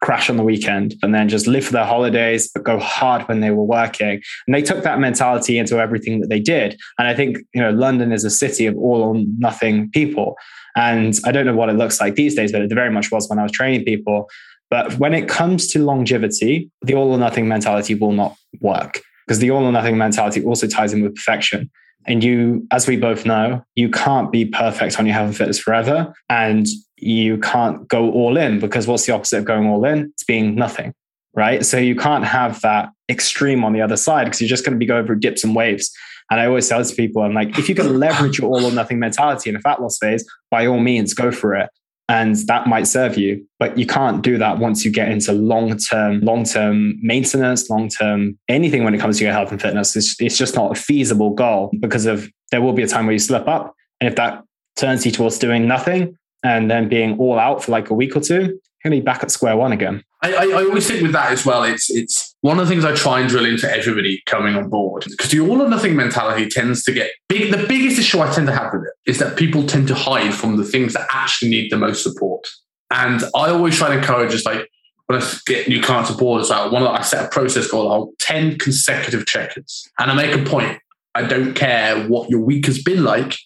crash on the weekend and then just live for their holidays but go hard when they were working. And they took that mentality into everything that they did. And i think you know london is a city of all or nothing people. And i don't know what it looks like these days but it very much was when i was training people. But when it comes to longevity, the all or nothing mentality will not work because the all or nothing mentality also ties in with perfection. And you, as we both know, you can't be perfect on your health and fitness forever. And you can't go all in because what's the opposite of going all in? It's being nothing, right? So you can't have that extreme on the other side because you're just going to be going through dips and waves. And I always tell to people, I'm like, if you can leverage your all or nothing mentality in a fat loss phase, by all means, go for it and that might serve you but you can't do that once you get into long-term long-term maintenance long-term anything when it comes to your health and fitness. It's, it's just not a feasible goal because of there will be a time where you slip up and if that turns you towards doing nothing and then being all out for like a week or two you're to be back at square one again. I, I, I always think with that as well it's it's one of the things I try and drill into everybody coming on board because the all or nothing mentality tends to get big. The biggest issue I tend to have with it is that people tend to hide from the things that actually need the most support. And I always try to encourage, just like when I get new clients on board, it's like one I set a process called 10 consecutive check-ins. And I make a point. I don't care what your week has been like,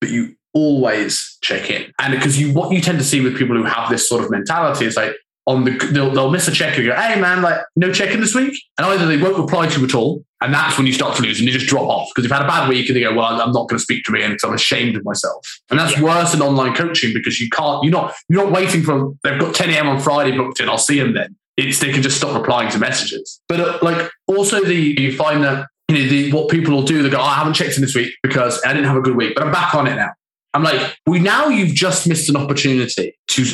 but you always check in. And because you what you tend to see with people who have this sort of mentality is like, on the they'll, they'll miss a check and go, hey man, like no check in this week, and either they won't reply to you at all, and that's when you start to lose and you just drop off because you've had a bad week and they go, well, I'm not going to speak to me because I'm ashamed of myself, and that's yeah. worse than online coaching because you can't, you're not, you're not waiting for they've got 10 a.m. on Friday booked in, I'll see them then. It's they can just stop replying to messages, but uh, like also the you find that you know the, what people will do they go, oh, I haven't checked in this week because I didn't have a good week, but I'm back on it now. I'm like, we now you've just missed an opportunity to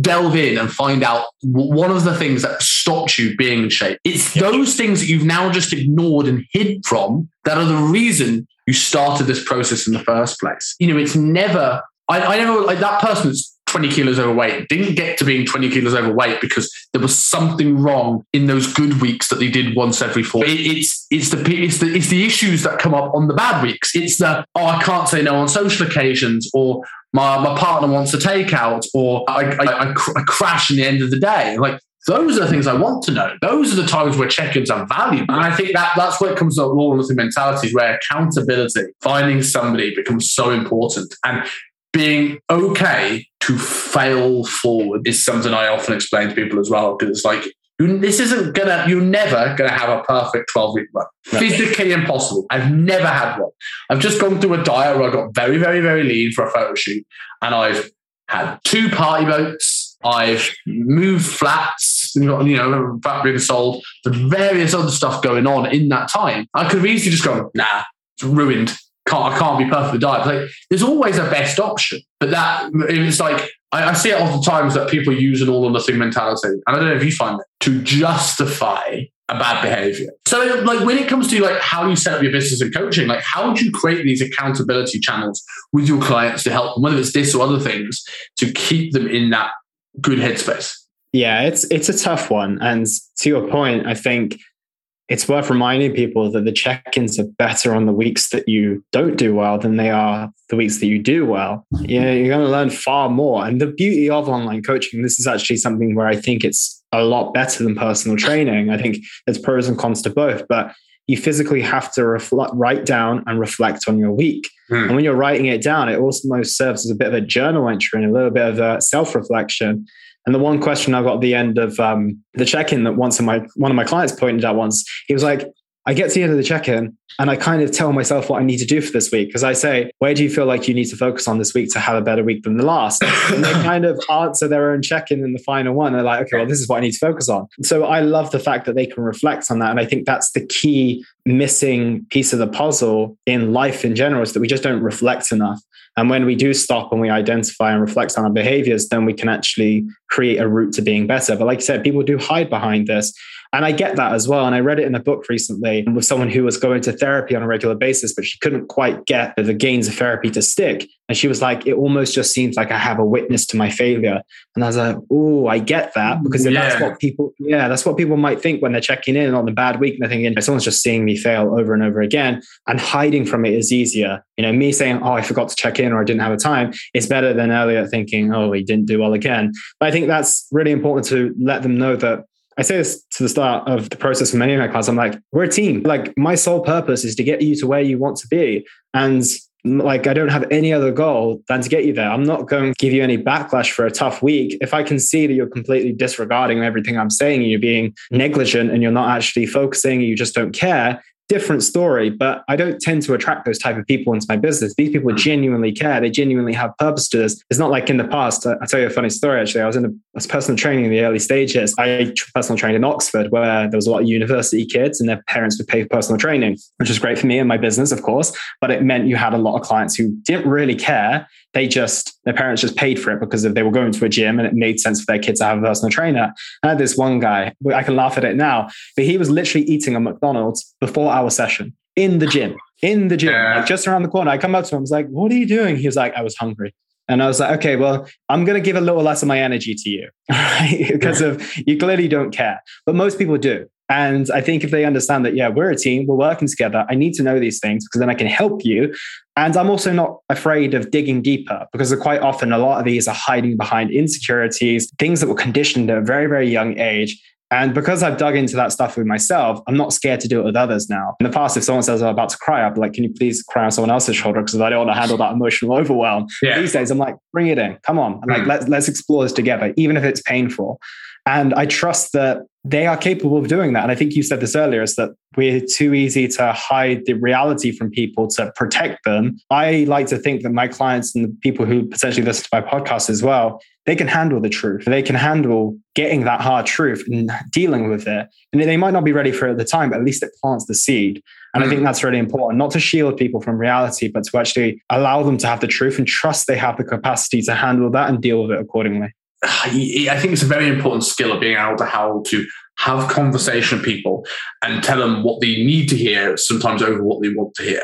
delve in and find out one of the things that stopped you being in shape. It's those things that you've now just ignored and hid from that are the reason you started this process in the first place. You know, it's never, I, I never, like that person that's 20 kilos overweight didn't get to being 20 kilos overweight because there was something wrong in those good weeks that they did once every four. It, it's it's the it's the it's the issues that come up on the bad weeks. It's the oh I can't say no on social occasions or my my partner wants a takeout or I I, I, I crash in the end of the day. Like those are the things I want to know. Those are the times where check-ins are valuable. And I think that that's where it comes up all of the mentalities where accountability, finding somebody becomes so important. And being okay to fail forward is something I often explain to people as well because it's like this isn't gonna you're never gonna have a perfect 12 week run physically impossible. I've never had one. I've just gone through a diet where i got very very very lean for a photo shoot and i've had two party boats. I've moved flats you know flat being sold the various other stuff going on in that time. I could have easily just gone nah it's ruined can't, I can't be perfect with diet. Like, there's always a best option, but that it's like I, I see it all the times that people use an all or nothing mentality, and I don't know if you find it to justify a bad behavior. So, like when it comes to like how you set up your business and coaching, like how do you create these accountability channels with your clients to help them, whether it's this or other things, to keep them in that good headspace? Yeah, it's it's a tough one, and to your point, I think it's worth reminding people that the check-ins are better on the weeks that you don't do well than they are the weeks that you do well. You know, you're going to learn far more. And the beauty of online coaching, this is actually something where I think it's a lot better than personal training. I think there's pros and cons to both, but you physically have to reflect, write down and reflect on your week. Mm. And when you're writing it down, it also serves as a bit of a journal entry and a little bit of a self-reflection. And the one question I got at the end of um, the check-in that once of my one of my clients pointed out once, he was like, I get to the end of the check-in and I kind of tell myself what I need to do for this week because I say, where do you feel like you need to focus on this week to have a better week than the last? And they kind of answer their own check-in in the final one. They're like, okay, well, this is what I need to focus on. So I love the fact that they can reflect on that. And I think that's the key missing piece of the puzzle in life in general is that we just don't reflect enough. And when we do stop and we identify and reflect on our behaviors, then we can actually create a route to being better. But like I said, people do hide behind this. And I get that as well. And I read it in a book recently with someone who was going to therapy on a regular basis, but she couldn't quite get the gains of therapy to stick. And she was like, it almost just seems like I have a witness to my failure. And I was like, oh, I get that because yeah. that's what people, yeah, that's what people might think when they're checking in on the bad week. And they're thinking, someone's just seeing me fail over and over again. And hiding from it is easier. You know, me saying, oh, I forgot to check in or I didn't have a time is better than earlier thinking, oh, he didn't do well again. But I think that's really important to let them know that I say this to the start of the process for many of my clients. I'm like, we're a team. Like my sole purpose is to get you to where you want to be. And mm, like I don't have any other goal than to get you there. I'm not going to give you any backlash for a tough week. If I can see that you're completely disregarding everything I'm saying, you're being negligent and you're not actually focusing, you just don't care, different story but i don't tend to attract those type of people into my business. These people mm. genuinely care. They genuinely have purpose to this. It's not like in the past i'll tell you a funny story actually. I was in a was personal training in the early stages. I personal trained in oxford where there was a lot of university kids and their parents would pay for personal training which was great for me and my business of course but it meant you had a lot of clients who didn't really care they just their parents just paid for it because they were going to a gym and it made sense for their kids to have a personal trainer. I had this one guy, I can laugh at it now, but he was literally eating a McDonald's before our session in the gym, in the gym, like just around the corner. I come up to him, I was like, "What are you doing?" He was like, "I was hungry." And I was like, okay, well, I'm going to give a little less of my energy to you, right? because of you clearly don't care, but most people do. And I think if they understand that, yeah, we're a team, we're working together, I need to know these things because then I can help you. And I'm also not afraid of digging deeper because quite often a lot of these are hiding behind insecurities, things that were conditioned at a very, very young age. And because I've dug into that stuff with myself, I'm not scared to do it with others now. In the past, if someone says I'm about to cry, I'd be like, can you please cry on someone else's shoulder? Because I don't want to handle that emotional overwhelm. Yeah. These days, I'm like, bring it in. Come on. Mm. Like, let's, let's explore this together, even if it's painful. And I trust that they are capable of doing that. And I think you said this earlier is that we're too easy to hide the reality from people to protect them. I like to think that my clients and the people who potentially listen to my podcast as well, they can handle the truth. They can handle getting that hard truth and dealing with it. And they might not be ready for it at the time, but at least it plants the seed. And mm. I think that's really important, not to shield people from reality, but to actually allow them to have the truth and trust they have the capacity to handle that and deal with it accordingly. I think it's a very important skill of being able to how to have conversation with people and tell them what they need to hear sometimes over what they want to hear.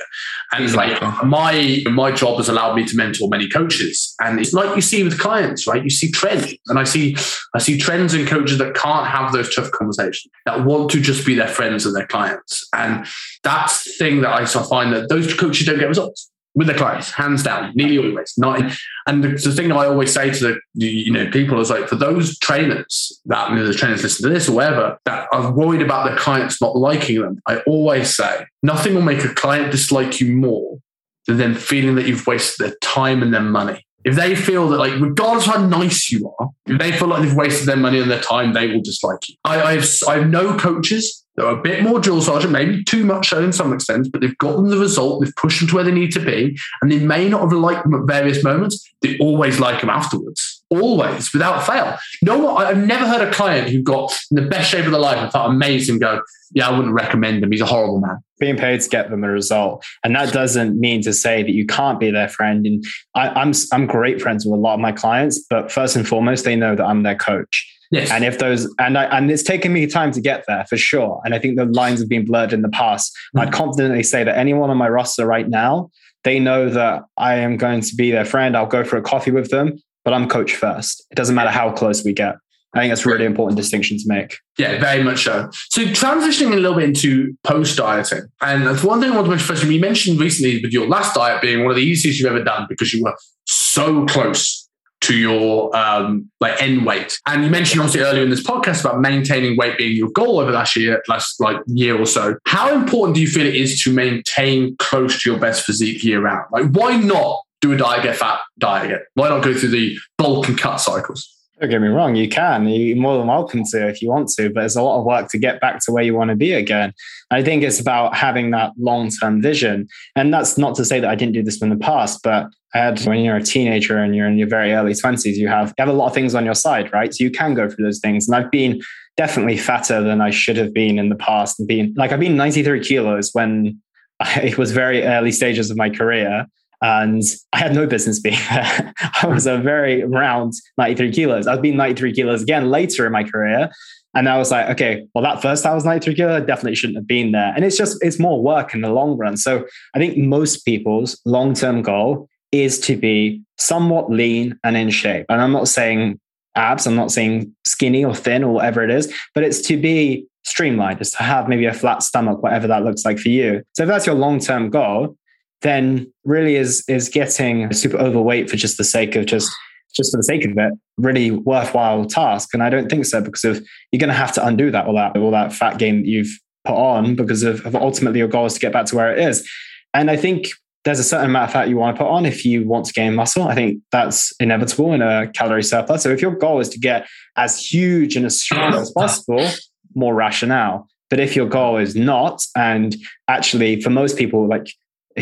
And like my my job has allowed me to mentor many coaches. And it's like you see with clients right? You see trends. And i see i see trends in coaches that can't have those tough conversations that want to just be their friends and their clients. And that's the thing that i find that those coaches don't get results with the clients, hands down, nearly always. Not, and the, the thing I always say to the you know people is like for those trainers that you know, the trainers listen to this or whatever that are worried about their clients not liking them. I always say nothing will make a client dislike you more than them feeling that you've wasted their time and their money. If they feel that, like, regardless how nice you are, if they feel like they've wasted their money and their time, they will dislike you. I, I have I have no coaches they're a bit more drill sergeant, maybe too much so in some extent, but they've gotten the result. They've pushed them to where they need to be. And they may not have liked them at various moments. They always like them afterwards. Always, without fail. No one, I've never heard a client who got in the best shape of their life and felt amazing go, yeah, I wouldn't recommend him. He's a horrible man. Being paid to get them a result. And that doesn't mean to say that you can't be their friend. And I, I'm, I'm great friends with a lot of my clients, but first and foremost, they know that I'm their coach. Yes. And if those and I, and it's taken me time to get there for sure. And I think the lines have been blurred in the past. Mm-hmm. I'd confidently say that anyone on my roster right now, they know that I am going to be their friend. I'll go for a coffee with them, but I'm coach first. It doesn't matter how close we get. I think that's a really important distinction to make. Yeah, very much so. So transitioning a little bit into post dieting, and that's one thing I want to mention first. You mentioned recently with your last diet being one of the easiest you've ever done because you were so close to your um, like end weight. And you mentioned obviously earlier in this podcast about maintaining weight being your goal over last year, last like year or so. How important do you feel it is to maintain close to your best physique year round? Like, why not do a diet get fat diet again? Why not go through the bulk and cut cycles? Don't get me wrong, you can. You're more than welcome to if you want to, but it's a lot of work to get back to where you want to be again. I think it's about having that long term vision. And that's not to say that I didn't do this in the past, but I had when you're a teenager and you're in your very early 20s, you have, you have a lot of things on your side, right? So you can go through those things. And I've been definitely fatter than I should have been in the past and been like, I've been 93 kilos when it was very early stages of my career. And I had no business being there. I was a very round 93 kilos. I've been 93 kilos again later in my career. And I was like, okay, well, that first I was 93 kilo, I definitely shouldn't have been there. And it's just, it's more work in the long run. So I think most people's long term goal is to be somewhat lean and in shape. And I'm not saying abs, I'm not saying skinny or thin or whatever it is, but it's to be streamlined, is to have maybe a flat stomach, whatever that looks like for you. So if that's your long term goal, then really is is getting super overweight for just the sake of just just for the sake of it, really worthwhile task. And I don't think so because of you're going to have to undo that all that all that fat gain that you've put on because of, of ultimately your goal is to get back to where it is. And I think there's a certain amount of fat you want to put on if you want to gain muscle. I think that's inevitable in a calorie surplus. So if your goal is to get as huge and as strong as possible, more rationale. But if your goal is not, and actually for most people, like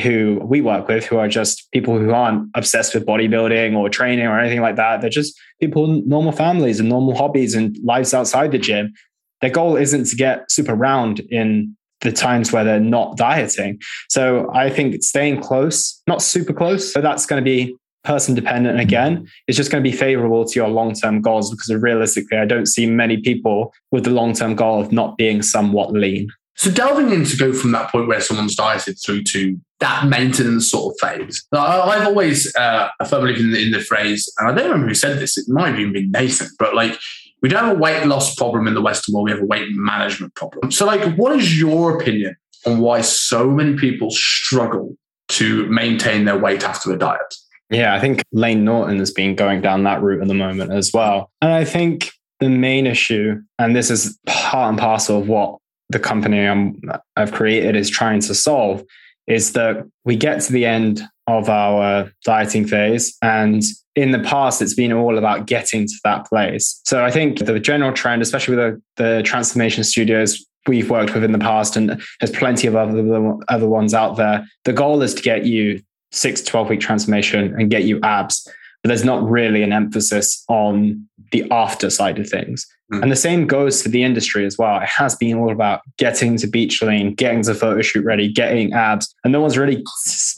who we work with, who are just people who aren't obsessed with bodybuilding or training or anything like that, they're just people, normal families and normal hobbies and lives outside the gym. Their goal isn't to get super round in the times where they're not dieting. So I think staying close, not super close, but that's going to be person dependent again it's just going to be favorable to your long-term goals because realistically i don't see many people with the long-term goal of not being somewhat lean so delving in to go from that point where someone's dieted through to that maintenance sort of phase i've always uh, a in the, in the phrase and i don't remember who said this it might have even been nathan but like we don't have a weight loss problem in the Western world. We have a weight management problem. So, like, what is your opinion on why so many people struggle to maintain their weight after a diet? Yeah, I think Layne Norton has been going down that route at the moment as well. And I think the main issue, and this is part and parcel of what the company i have created is trying to solve, is that we get to the end of our dieting phase and in the past, it's been all about getting to that place. So I think the general trend, especially with the, the transformation studios we've worked with in the past, and there's plenty of other, other ones out there, the goal is to get you six to 12 week transformation and get you abs. But there's not really an emphasis on the after side of things. And the same goes for the industry as well. It has been all about getting to beach lane, getting to photo shoot ready, getting abs. And no one's really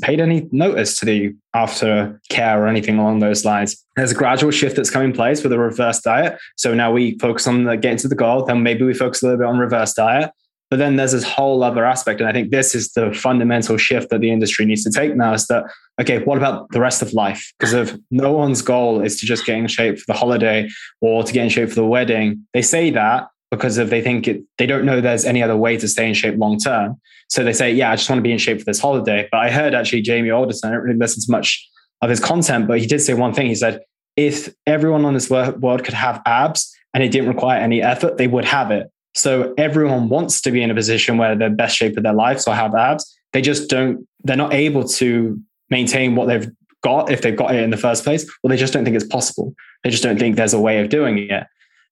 paid any notice to the after care or anything along those lines. There's a gradual shift that's coming in place with a reverse diet. So now we focus on the getting to the goal, then maybe we focus a little bit on reverse diet. But then there's this whole other aspect. And I think this is the fundamental shift that the industry needs to take now is that, okay, what about the rest of life? Because if no one's goal is to just get in shape for the holiday or to get in shape for the wedding, they say that because if they think it, they don't know there's any other way to stay in shape long term. So they say, yeah, I just want to be in shape for this holiday. But I heard actually Jamie Alderton, I don't really listen to much of his content, but he did say one thing. He said, if everyone on this world could have abs and it didn't require any effort, they would have it. So everyone wants to be in a position where they're best shape of their life, so I have abs. They just don't, they're not able to maintain what they've got if they've got it in the first place, or they just don't think it's possible. They just don't think there's a way of doing it.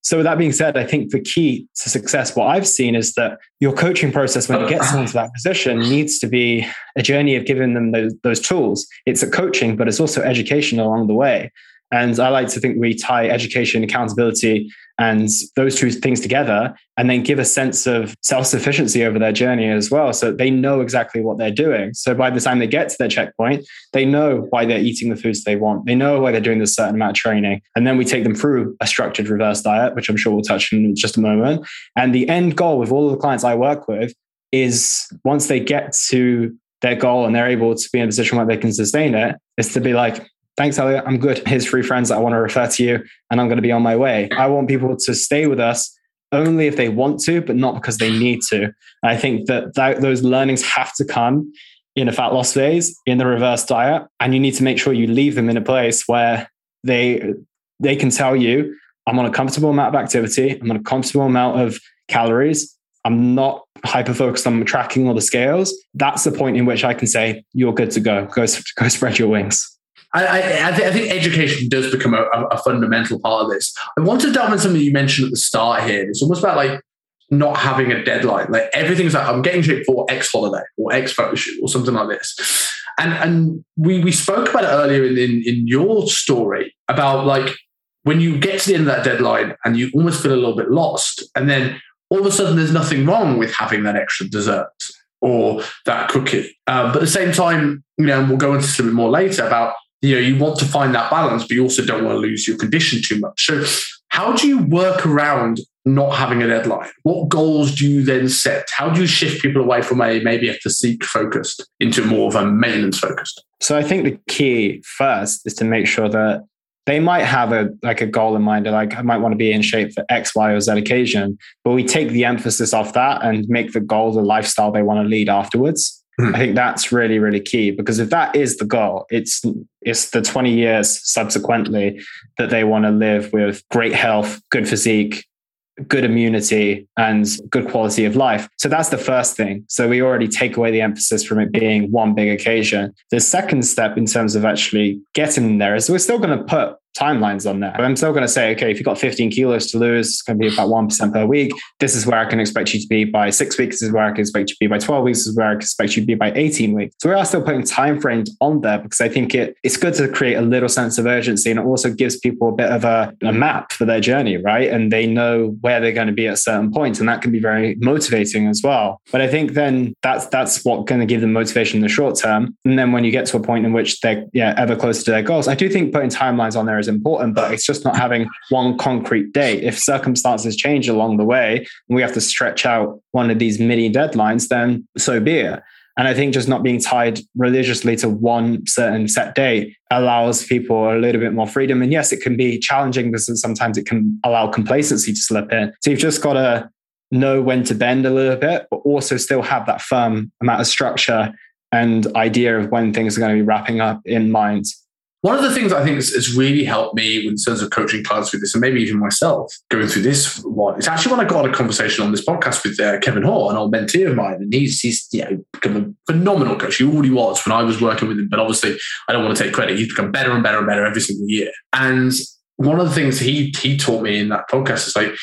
So with that being said, I think the key to success, what I've seen is that your coaching process, when you get someone to that position, needs to be a journey of giving them those, those tools. It's a coaching, but it's also education along the way. And I like to think we tie education, accountability, and those two things together, and then give a sense of self sufficiency over their journey as well. So they know exactly what they're doing. So by the time they get to their checkpoint, they know why they're eating the foods they want. They know why they're doing this certain amount of training. And then we take them through a structured reverse diet, which I'm sure we'll touch in just a moment. And the end goal with all of the clients I work with is once they get to their goal and they're able to be in a position where they can sustain it, is to be like, thanks, Elliot. I'm good. Here's three friends that I want to refer to you, and I'm going to be on my way. I want people to stay with us only if they want to, but not because they need to. I think that, that those learnings have to come in a fat loss phase, in the reverse diet, and you need to make sure you leave them in a place where they they can tell you, I'm on a comfortable amount of activity, I'm on a comfortable amount of calories. I'm not hyper focused on tracking all the scales. That's the point in which I can say, you're good to go. Go, go spread your wings. I, I, I, think education does become a, a, fundamental part of this. I want to delve into something you mentioned at the start here. It's almost about like not having a deadline. Like everything's like I'm getting shape for X holiday or X photo shoot or something like this. And and we we spoke about it earlier in, in, in your story about like when you get to the end of that deadline and you almost feel a little bit lost, and then all of a sudden there's nothing wrong with having that extra dessert or that cookie. Um, but at the same time, you know, we'll go into a bit more later about you know you want to find that balance but you also don't want to lose your condition too much. So how do you work around not having a deadline? What goals do you then set? How do you shift people away from a maybe a physique focused into more of a maintenance focused? So i think the key first is to make sure that they might have a like a goal in mind like i might want to be in shape for x y or z occasion but we take the emphasis off that and make the goal the lifestyle they want to lead afterwards I think that's really, really key because if that is the goal, it's it's the 20 years subsequently that they want to live with great health, good physique, good immunity and good quality of life. So that's the first thing. So we already take away the emphasis from it being one big occasion. The second step in terms of actually getting there is we're still going to put timelines on there. I'm still going to say, okay, if you've got 15 kilos to lose, it's going to be about 1% per week. This is where I can expect you to be by six weeks. This is where I can expect you to be by 12 weeks. This is where I can expect you to be by 18 weeks. So we are still putting timeframes on there because I think it, it's good to create a little sense of urgency and it also gives people a bit of a, a map for their journey, right? And they know where they're going to be at certain points. And that can be very motivating as well. But I think then that's that's what going to give them motivation in the short term. And then when you get to a point in which they're yeah, ever closer to their goals, I do think putting timelines on there is important, but it's just not having one concrete date. If circumstances change along the way and we have to stretch out one of these mini deadlines, then so be it. And I think just not being tied religiously to one certain set date allows people a little bit more freedom. And yes, it can be challenging because sometimes it can allow complacency to slip in. So you've just got to know when to bend a little bit, but also still have that firm amount of structure and idea of when things are going to be wrapping up in mind. One of the things I think has really helped me in terms of coaching clients through this, and maybe even myself going through this one, it's actually when I got on a conversation on this podcast with uh, Kevin Hall, an old mentee of mine, and he's he's you know become a phenomenal coach. He already was when I was working with him, but obviously I don't want to take credit. He's become better and better and better every single year. And one of the things he he taught me in that podcast is like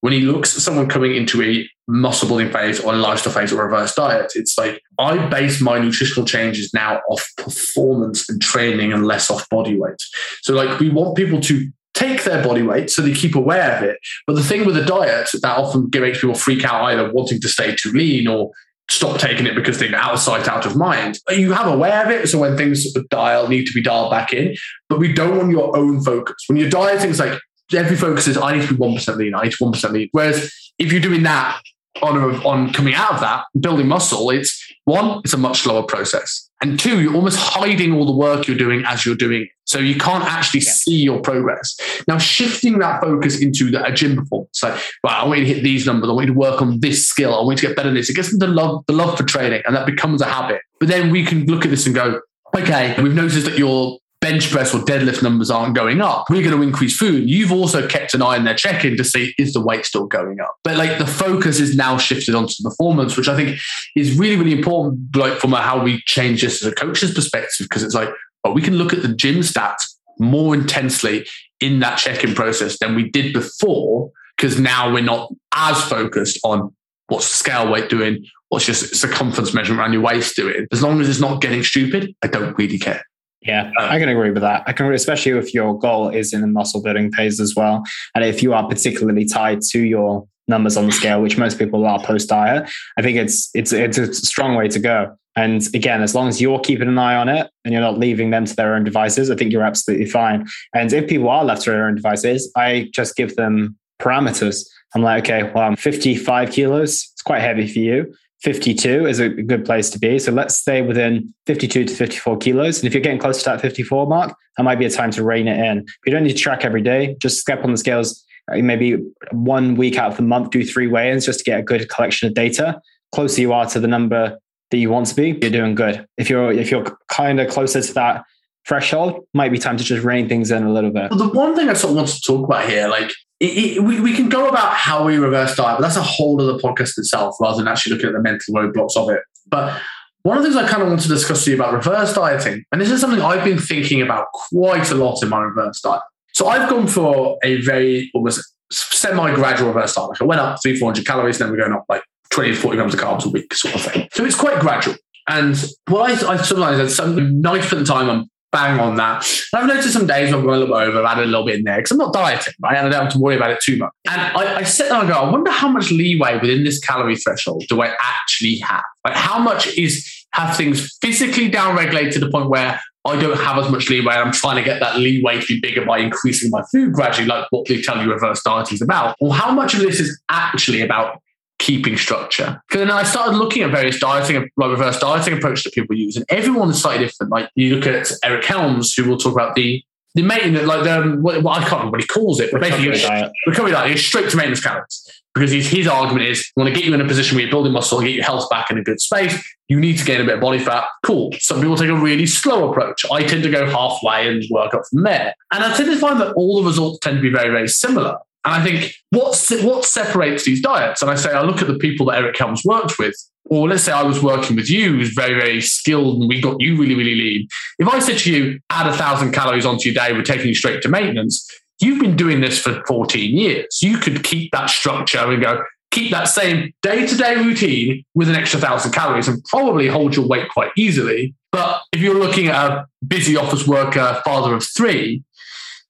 when he looks at someone coming into a muscle building phase or a lifestyle phase or a reverse diet, it's like I base my nutritional changes now off performance and training and less off body weight. So, like, we want people to take their body weight so they keep aware of it. But the thing with a diet that often makes people freak out either wanting to stay too lean or stop taking it because they're out of sight, out of mind. You have aware of it. So when things dial need to be dialed back in, but we don't want your own focus. When you're dieting, it's like every focus is I need to be one percent lean. I need to one percent lean. Whereas if you're doing that on a, on coming out of that, building muscle, it's one, it's a much slower process, and two, you're almost hiding all the work you're doing as you're doing. So you can't actually yeah. see your progress. Now, shifting that focus into the, a gym performance, like, right, I want you to hit these numbers. I want you to work on this skill. I want you to get better at this. It gets them the love, the love for training, and that becomes a habit. But then we can look at this and go, okay, we've noticed that you're bench press or deadlift numbers aren't going up, we're going to increase food. You've also kept an eye on their check in to see is the weight still going up. But like the focus is now shifted onto performance, which I think is really, really important, like from how we change this as a coach's perspective, because it's like, we can look at the gym stats more intensely in that check in process than we did before, because now we're not as focused on what's the scale weight doing, what's your circumference measurement around your waist doing. As long as it's not getting stupid, I don't really care. Yeah, uh, I can agree with that. I can, especially if your goal is in the muscle building phase as well, and if you are particularly tied to your numbers on the scale, which most people are post diet, I think it's it's it's a strong way to go. And again, as long as you're keeping an eye on it and you're not leaving them to their own devices, I think you're absolutely fine. And if people are left to their own devices, I just give them parameters. I'm like, okay, well, I'm 55 kilos. It's quite heavy for you. 52 is a good place to be. So let's stay within 52 to 54 kilos. And if you're getting close to that 54 mark, that might be a time to rein it in. You don't need to track every day. Just step on the scales uh, maybe one week out of the month, do three weigh-ins just to get a good collection of data. Closer you are to the number that you want to be, you're doing good. If you're if you're kind of closer to that threshold, might be time to just rein things in a little bit. Well, the one thing I sort of want to talk about here, like we, we can go about how we reverse diet, but that's a whole other podcast itself rather than actually looking at the mental roadblocks of it. But one of the things I kind of want to discuss with you about reverse dieting, and this is something I've been thinking about quite a lot in my reverse diet. So I've gone for a very almost semi-gradual reverse diet. Like I went up three, 400 calories, and then we're going up like 20 to 40 grams of carbs a week sort of thing. So it's quite gradual. And what I, I sometimes at some 90% of the time I'm bang on that. And I've noticed some days I've gone a little bit over, I've added a little bit in there because I'm not dieting, right? And I don't have to worry about it too much. And I, I sit there and go, I wonder how much leeway within this calorie threshold do I actually have? Like how much is have things physically downregulated to the point where I don't have as much leeway. I'm trying to get that leeway to be bigger by increasing my food gradually, like what they tell you reverse dieting is about. Or how much of this is actually about keeping structure. Because then I started looking at various dieting, like reverse dieting approaches that people use, and everyone is slightly different. Like you look at Eric Helms, who will talk about the the maintenance, like the um, what, what I can't remember what he calls it, but recovery basically diet. recovery diet. You're straight to maintenance calories because his, his argument is we want to get you in a position where you're building muscle and get your health back in a good space. You need to gain a bit of body fat. Cool. Some people take a really slow approach. I tend to go halfway and work up from there. And I tend to find that all the results tend to be very, very similar. And I think what's what separates these diets? And I say I look at the people that Eric Helms worked with, or let's say I was working with you, who's very, very skilled, and we got you really, really lean. If I said to you, add a thousand calories onto your day, we're taking you straight to maintenance, you've been doing this for 14 years. You could keep that structure and go, keep that same day to day routine with an extra thousand calories and probably hold your weight quite easily. But if you're looking at a busy office worker, father of three,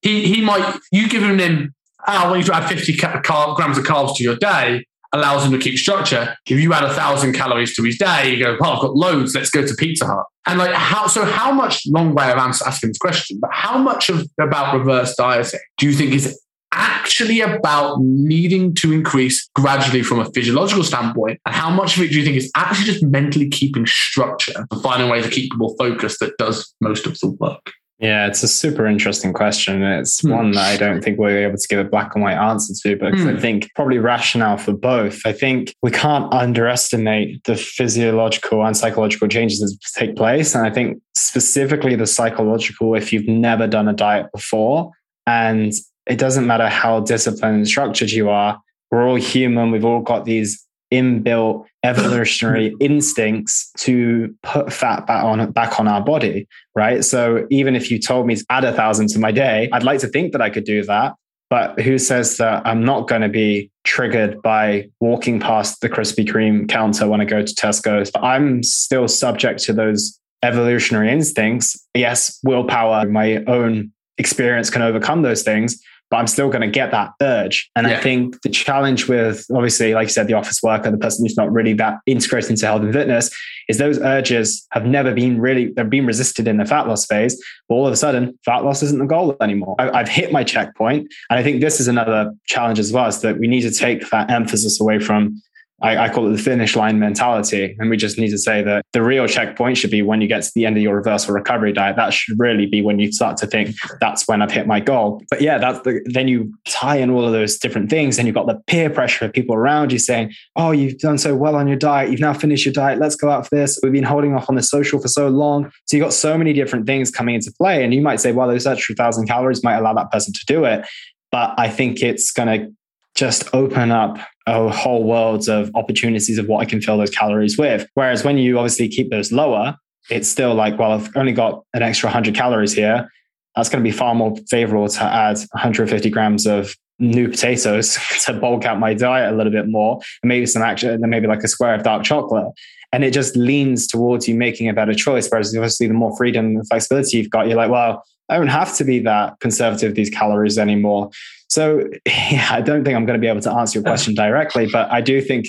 he, he might, you give him, oh, I want you add 50 car- grams of carbs to your day allows him to keep structure. If you add a thousand calories to his day, you go, oh, I've got loads, let's go to Pizza Hut. And like how so how much long way of asking this question, but how much of about reverse dieting do you think is actually about needing to increase gradually from a physiological standpoint? And how much of it do you think is actually just mentally keeping structure and finding ways to keep people focused that does most of the work? Yeah, it's a super interesting question. It's mm. one that I don't think we're able to give a black and white answer to, but mm. I think probably rationale for both. I think we can't underestimate the physiological and psychological changes that take place. And I think specifically the psychological, if you've never done a diet before, and it doesn't matter how disciplined and structured you are, we're all human. We've all got these inbuilt evolutionary instincts to put fat back on back on our body, right? So even if you told me to add a thousand to my day, I'd like to think that I could do that. But who says that I'm not going to be triggered by walking past the Krispy Kreme counter when I go to Tesco's? I'm still subject to those evolutionary instincts. Yes, willpower, my own experience can overcome those things, but I'm still going to get that urge. And yeah. I think the challenge with obviously, like you said, the office worker, the person who's not really that integrated into health and fitness, is those urges have never been really, they've been resisted in the fat loss phase. But all of a sudden, fat loss isn't the goal anymore. I, have hit my checkpoint. And I think this is another challenge as well, is that we need to take that emphasis away from I, I, call it the finish line mentality. And we just need to say that the real checkpoint should be when you get to the end of your reversal recovery diet. That should really be when you start to think that's when I've hit my goal. But yeah, that's the, then you tie in all of those different things and you've got the peer pressure of people around you saying, Oh, you've done so well on your diet. You've now finished your diet. Let's go out for this. We've been holding off on the social for so long. So you've got so many different things coming into play. And you might say, well, those extra thousand calories might allow that person to do it. But I think it's going to just open up whole world of opportunities of what I can fill those calories with. Whereas when you obviously keep those lower, it's still like, well, I've only got an extra 100 calories here. That's going to be far more favorable to add 150 grams of new potatoes to bulk out my diet a little bit more, and maybe some action, and maybe like a square of dark chocolate. And it just leans towards you making a better choice. Whereas obviously, the more freedom and flexibility you've got, you're like, well, I don't have to be that conservative with these calories anymore. So yeah, I don't think I'm going to be able to answer your question directly, but I do think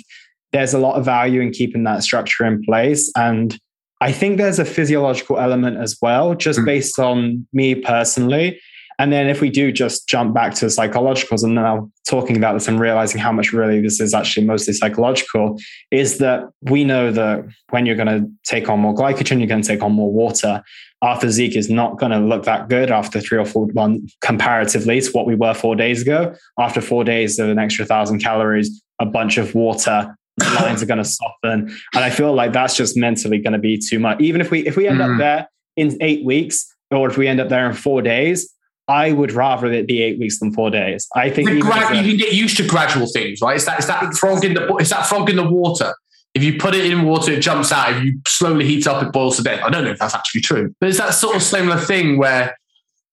there's a lot of value in keeping that structure in place. And I think there's a physiological element as well, just mm. based on me personally. And then if we do just jump back to psychologicals and now talking about this and realizing how much really this is actually mostly psychological, is that we know that when you're going to take on more glycogen, you're going to take on more water. Our physique is not going to look that good after three or four months comparatively to what we were four days ago. After four days of an extra thousand calories, a bunch of water, the lines are going to soften. And I feel like that's just mentally going to be too much. Even if we if we end mm. up there in eight weeks, or if we end up there in four days, I would rather it be eight weeks than four days. I think gra- you can get used to gradual things, right? It's that it's that frog in the it's that frog in the water. If you put it in water, it jumps out. If you slowly heat up, it boils to death. I don't know if that's actually true, but it's that sort of similar thing where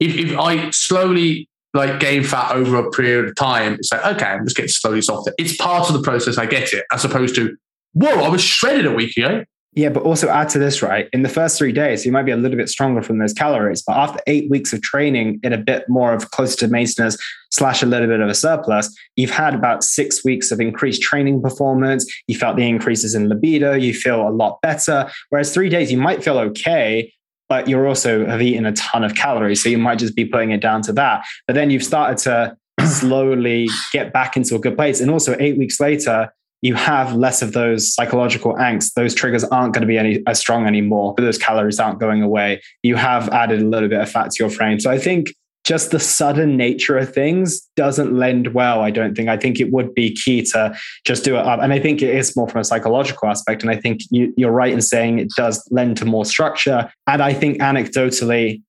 if, if I slowly like gain fat over a period of time, it's like okay, I'm just getting slowly softer. It's part of the process. I get it, as opposed to whoa, I was shredded a week ago. Yeah, but also add to this, right? In the first three days, you might be a little bit stronger from those calories. But after eight weeks of training in a bit more of close to maintenance slash a little bit of a surplus, you've had about six weeks of increased training performance. You felt the increases in libido. You feel a lot better. Whereas three days, you might feel okay, but you also have eaten a ton of calories. So you might just be putting it down to that. But then you've started to slowly get back into a good place. And also, eight weeks later, you have less of those psychological angst. Those triggers aren't going to be any as strong anymore. But those calories aren't going away. You have added a little bit of fat to your frame. So I think just the sudden nature of things doesn't lend well. I don't think. I think it would be key to just do it up. And I think it is more from a psychological aspect. And I think you, you're right in saying it does lend to more structure. And I think anecdotally,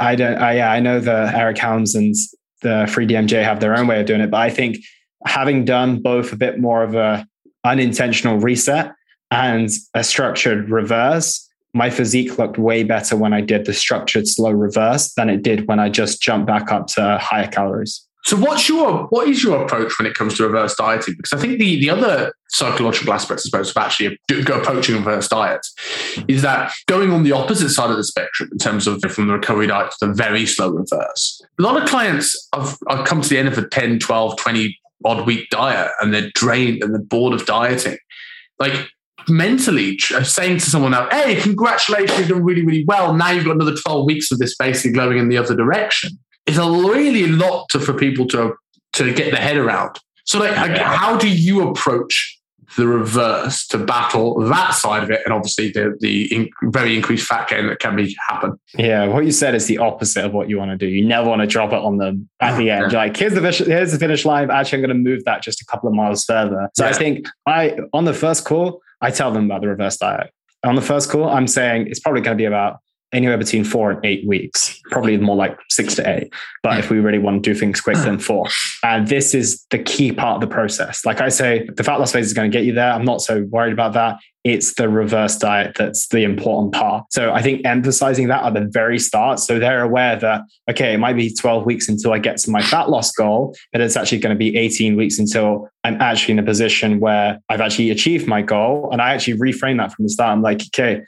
I don't. I, yeah, I know the Eric Helms and the 3DMJ have their own way of doing it. But I think having done both a bit more of a unintentional reset and a structured reverse, my physique looked way better when I did the structured slow reverse than it did when I just jumped back up to higher calories. So what's your what is your approach when it comes to reverse dieting? Because I think the, the other psychological aspects, I suppose, of actually approaching reverse diet is that going on the opposite side of the spectrum in terms of from the recovery diet to the very slow reverse. A lot of clients I've I've come to the end of a 10, 12, 20 odd week diet and they're drained and they're bored of dieting. Like mentally uh, saying to someone now, hey, congratulations, you've done really, really well. Now you've got another 12 weeks of this basically going in the other direction. It's a really lot to, for people to, to get their head around. So, like, yeah. how do you approach the reverse to battle that side of it, and obviously the the in, very increased fat gain that can be happen. Yeah, what you said is the opposite of what you want to do. You never want to drop it on them at the end. Yeah. Like here's the here's the finish line. Actually, I'm going to move that just a couple of miles further. So yeah. I think I on the first call, I tell them about the reverse diet. On the first call, I'm saying it's probably going to be about anywhere between four and eight weeks, probably more like six to eight. But if we really want to do things quick, then four. And this is the key part of the process. Like I say, the fat loss phase is going to get you there. I'm not so worried about that. It's the reverse diet that's the important part. So I think emphasizing that at the very start. So they're aware that, okay, it might be 12 weeks until I get to my fat loss goal, but it's actually going to be 18 weeks until I'm actually in a position where I've actually achieved my goal. And I actually reframe that from the start. I'm like, okay,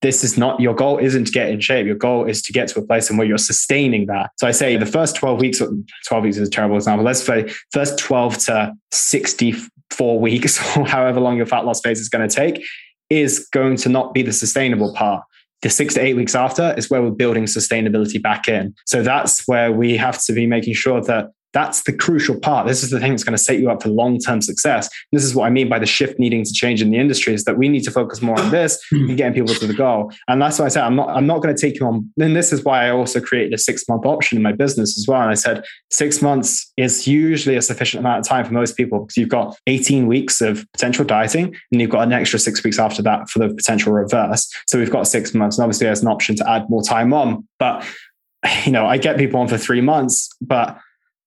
this is not your goal isn't to get in shape. Your goal is to get to a place and where you're sustaining that. So i say the first 12 weeks 12 weeks is a terrible example. Let's say first 12 to 64 weeks or however long your fat loss phase is going to take is going to not be the sustainable part. The six to eight weeks after is where we're building sustainability back in. So that's where we have to be making sure that that's the crucial part. This is the thing that's going to set you up for long term success. This is what I mean by the shift needing to change in the industry is that we need to focus more on this hmm. and getting people to the goal. And that's why I said I'm not I'm not going to take you on. And this is why I also created a six month option in my business as well. And I said six months is usually a sufficient amount of time for most people because you've got 18 weeks of potential dieting and you've got an extra six weeks after that for the potential reverse. So we've got six months. And obviously there's an option to add more time on. But you know, I get people on for three months, but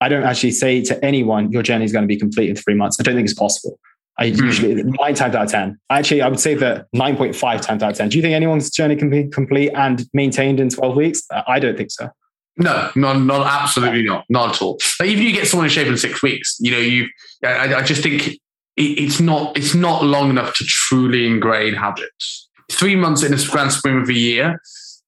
I don't actually say to anyone, your journey is going to be complete in three months. I don't think it's possible. I mm. usually nine times out of 10. Actually, I would say that 9.5 times out of 10. Do you think anyone's journey can be complete and maintained in 12 weeks? I don't think so. No, not, not absolutely not, not at all. Like even you get someone in shape in six weeks, you know, you, I, I just think it, it's not, it's not long enough to truly ingrain habits. Three months in a grand scheme of a year,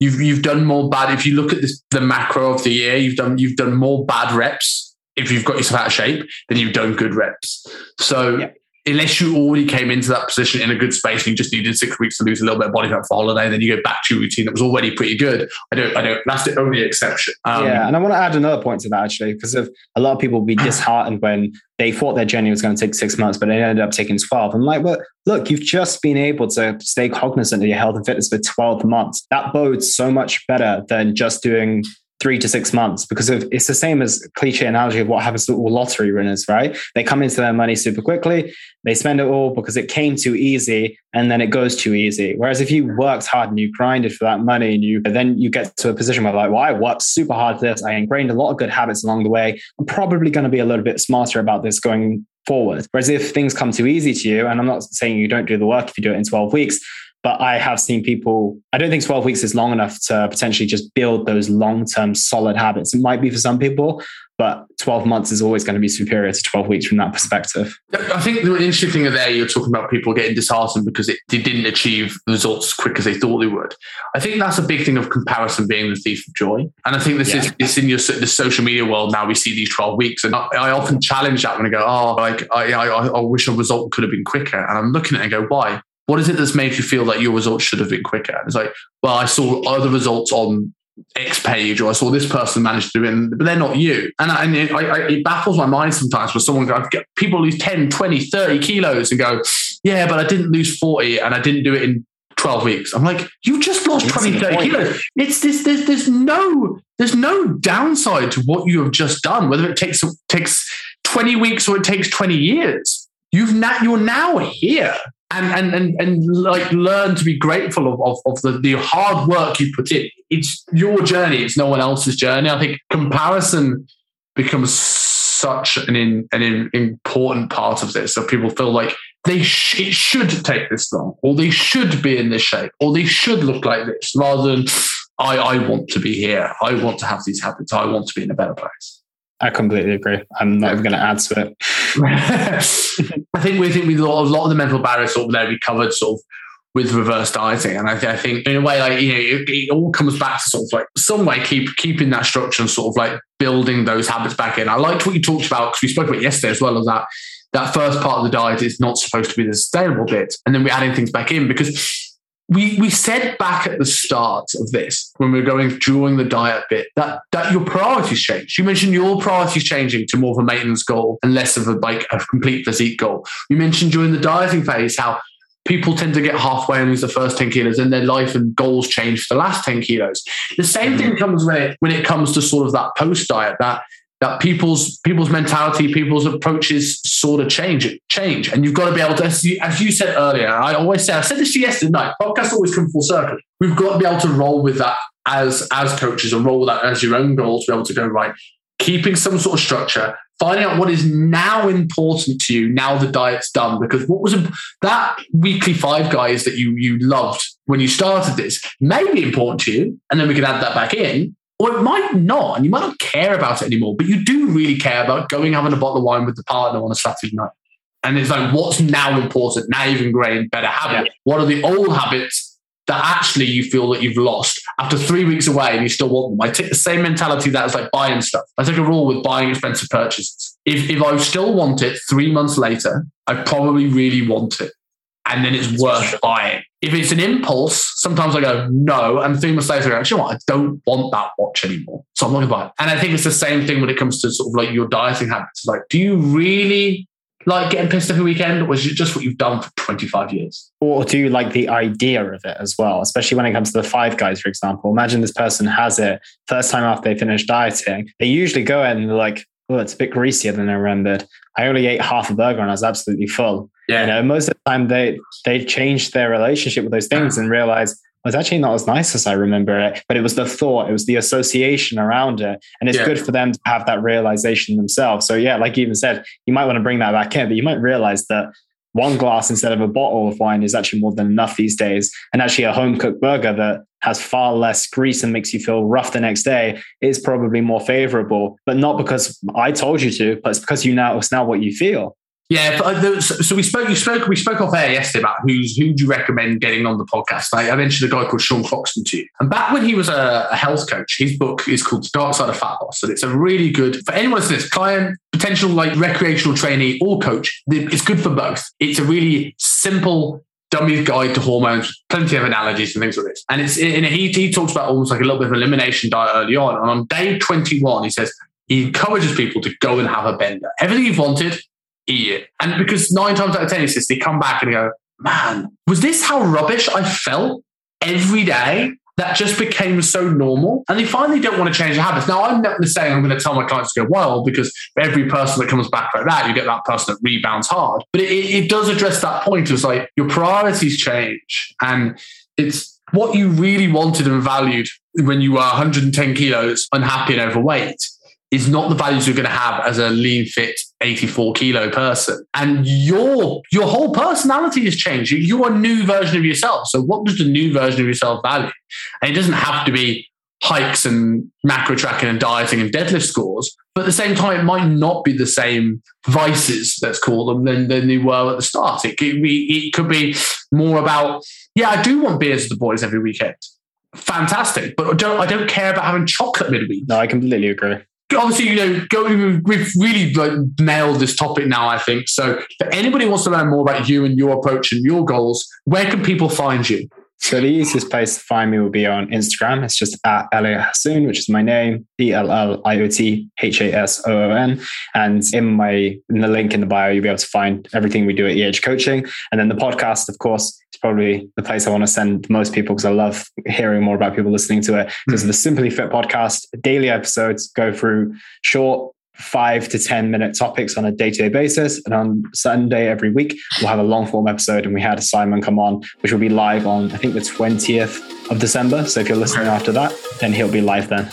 you've you've done more bad. If you look at this, the macro of the year, you've done you've done more bad reps. If you've got yourself out of shape, then you've done good reps. So yeah unless you already came into that position in a good space and you just needed six weeks to lose a little bit of body fat for holiday, then you go back to your routine that was already pretty good. I don't, I don't, that's the only exception. Um, yeah. And I want to add another point to that actually, because of a lot of people will be disheartened when they thought their journey was going to take six months, but it ended up taking 12. I'm like, well, look, you've just been able to stay cognizant of your health and fitness for 12 months. That bodes so much better than just doing three to six months because of, it's the same as cliche analogy of what happens to all lottery winners, right? They come into their money super quickly, they spend it all because it came too easy and then it goes too easy. Whereas if you worked hard and you grinded for that money and you then you get to a position where like, well, I worked super hard for this, I ingrained a lot of good habits along the way. I'm probably going to be a little bit smarter about this going forward. Whereas if things come too easy to you, and I'm not saying you don't do the work if you do it in 12 weeks, but I have seen people, I don't think 12 weeks is long enough to potentially just build those long term solid habits. It might be for some people, but 12 months is always going to be superior to 12 weeks from that perspective. I think the interesting thing there, you're talking about people getting disheartened because it, they didn't achieve the results as quick as they thought they would. I think that's a big thing of comparison being the thief of joy. And I think this yeah. is it's in your the social media world now. We see these 12 weeks, and I, I often challenge that when I go, oh, like I, I, I wish a result could have been quicker. And I'm looking at it and go, why? What is it that's made you feel like your results should have been quicker? it's like, well, I saw other results on X page, or I saw this person manage to do it, but they're not you. And, I, and it, I, it, baffles my mind sometimes when someone goes, people lose 10, 20, 30 kilos and go, yeah, but I didn't lose 40 and I didn't do it in 12 weeks. I'm like, you just lost 20, 30 kilos. It's this, there's, there's no, there's no downside to what you have just done, whether it takes, takes 20 weeks or it takes 20 years. You've now, you're now here and and and, and like learn to be grateful of, of, of the, the hard work you put in. It's your journey, it's no one else's journey. I think comparison becomes such an in, an in, important part of this. So people feel like they sh- it should take this long, or they should be in this shape, or they should look like this, rather than I, I want to be here. I want to have these habits. I want to be in a better place. I completely agree. I'm not even going to add to it. I think we think we a lot of the mental barriers sort of there we covered sort of with reverse dieting. And I, th- I, think in a way, like, you know, it, it, all comes back to sort of like some way keep keeping that structure and sort of like building those habits back in. I liked what you talked about because we spoke about yesterday as well as that that first part of the diet is not supposed to be the sustainable bit. And then we're adding things back in because we we said back at the start of this when we were going during the diet bit that that your priorities change. You mentioned your priorities changing to more of a maintenance goal and less of a like a complete physique goal. You mentioned during the dieting phase how people tend to get halfway and lose the first 10 kilos and their life and goals change for the last 10 kilos. The same mm-hmm. thing comes when it, when it comes to sort of that post diet, that that people's people's mentality, people's approaches sort of change, change. And you've got to be able to, as you, as you said earlier, I always say, I said this yesterday night, podcasts always come full circle. We've got to be able to roll with that as as coaches and roll with that as your own goals, to be able to go, right, keeping some sort of structure, finding out what is now important to you now the diet's done because what was that weekly five guys that you you loved when you started this may be important to you and then we can add that back in or it might not and you might not care about it anymore but you do really care about going having a bottle of wine with the partner on a saturday night and it's like what's now important now you've ingrained better habit yeah. what are the old habits that actually you feel that you've lost after three weeks away and you still want them. I take the same mentality that is like buying stuff. I take a rule with buying expensive purchases. If, if I still want it three months later, I probably really want it. And then it's worth buying. If it's an impulse, sometimes I go, no. And three months later, go, you know? I don't want that watch anymore. So I'm not going to buy it. And I think it's the same thing when it comes to sort of like your dieting habits. Like, do you really like getting pissed every weekend, or is it just what you've done for 25 years? Or do you like the idea of it as well, especially when it comes to the five guys, for example? Imagine this person has it first time after they finish dieting. They usually go in and they're like, oh, it's a bit greasier than I remembered. I only ate half a burger and I was absolutely full. Yeah. You know, most of the time they they change their relationship with those things and realize was actually not as nice as I remember it, but it was the thought, it was the association around it. And it's yeah. good for them to have that realization themselves. So, yeah, like you even said, you might want to bring that back in, but you might realize that one glass instead of a bottle of wine is actually more than enough these days. And actually, a home cooked burger that has far less grease and makes you feel rough the next day is probably more favorable, but not because I told you to, but it's because you now, it's now what you feel. Yeah, uh, so we spoke. You spoke. We spoke off air yesterday about who's who do you recommend getting on the podcast. I, mentioned a guy called Sean Croxton to you, and back when he was a, health coach, his book is called Dark Side of Fat Loss, and it's a really good for anyone listening, client, potential like recreational trainee or coach. It's good for both. It's a really simple dummy's guide to hormones, plenty of analogies and things like this. And it's in he he talks about almost like a little bit of elimination diet early on. And on day 21, he says he encourages people to go and have a bender. Everything you've wanted, it. And because nine times out of ten, it's just they come back and go, man, was this how rubbish I felt every day? That just became so normal. And they finally don't want to change their habits. Now, I'm not saying I'm going to tell my clients to go well, because every person that comes back like that, you get that person that rebounds hard. But it, it does address that point. It's like your priorities change. And it's what you really wanted and valued when you were 110 kilos, unhappy and overweight is not the values you're going to have as a lean, fit, 84 kilo person. And your your whole personality has changed. You're a new version of yourself. So what does the new version of yourself value? And it doesn't have to be hikes and macro tracking and dieting and deadlift scores. But at the same time, it might not be the same vices, let's call them, than, than they were at the start. It could be, it could be more about, yeah, I do want beers with the boys every weekend. Fantastic. But I don't, I don't care about having chocolate midweek. No, I completely agree obviously, you know, go, we've really like, nailed this topic now, I think. So, for anybody who wants to learn more about you and your approach and your goals, where can people find you? So the easiest place to find me will be on Instagram. It's just at Elliot Hasoon, which is my name, E L L I O T H A S O O N. And in my in the link in the bio, you'll be able to find everything we do at EH Coaching. And then the podcast, of course, probably the place I want to send most people because I love hearing more about people listening to it. Because mm-hmm. the Simply Fit podcast, daily episodes go through short five to 10 minute topics on a day to day basis. And on Sunday every week, we'll have a long form episode. And we had Simon come on, which will be live on, I think, the 20th of December. So if you're listening after that, then he'll be live then.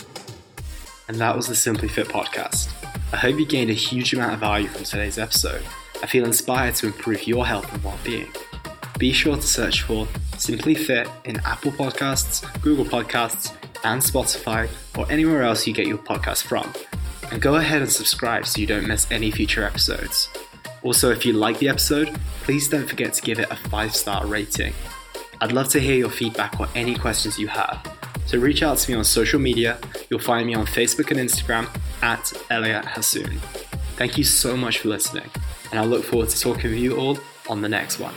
And that was the Simply Fit podcast. I hope you gained a huge amount of value from today's episode. I feel inspired to improve your health and well being. Be sure to search for Simply Fit in Apple Podcasts, Google Podcasts, and Spotify, or anywhere else you get your podcast from. And go ahead and subscribe so you don't miss any future episodes. Also, if you like the episode, please don't forget to give it a 5 star rating. I'd love to hear your feedback or any questions you have. So reach out to me on social media. You'll find me on Facebook and Instagram at Elliot Hasoon. Thank you so much for listening, and I look forward to talking with you all on the next one.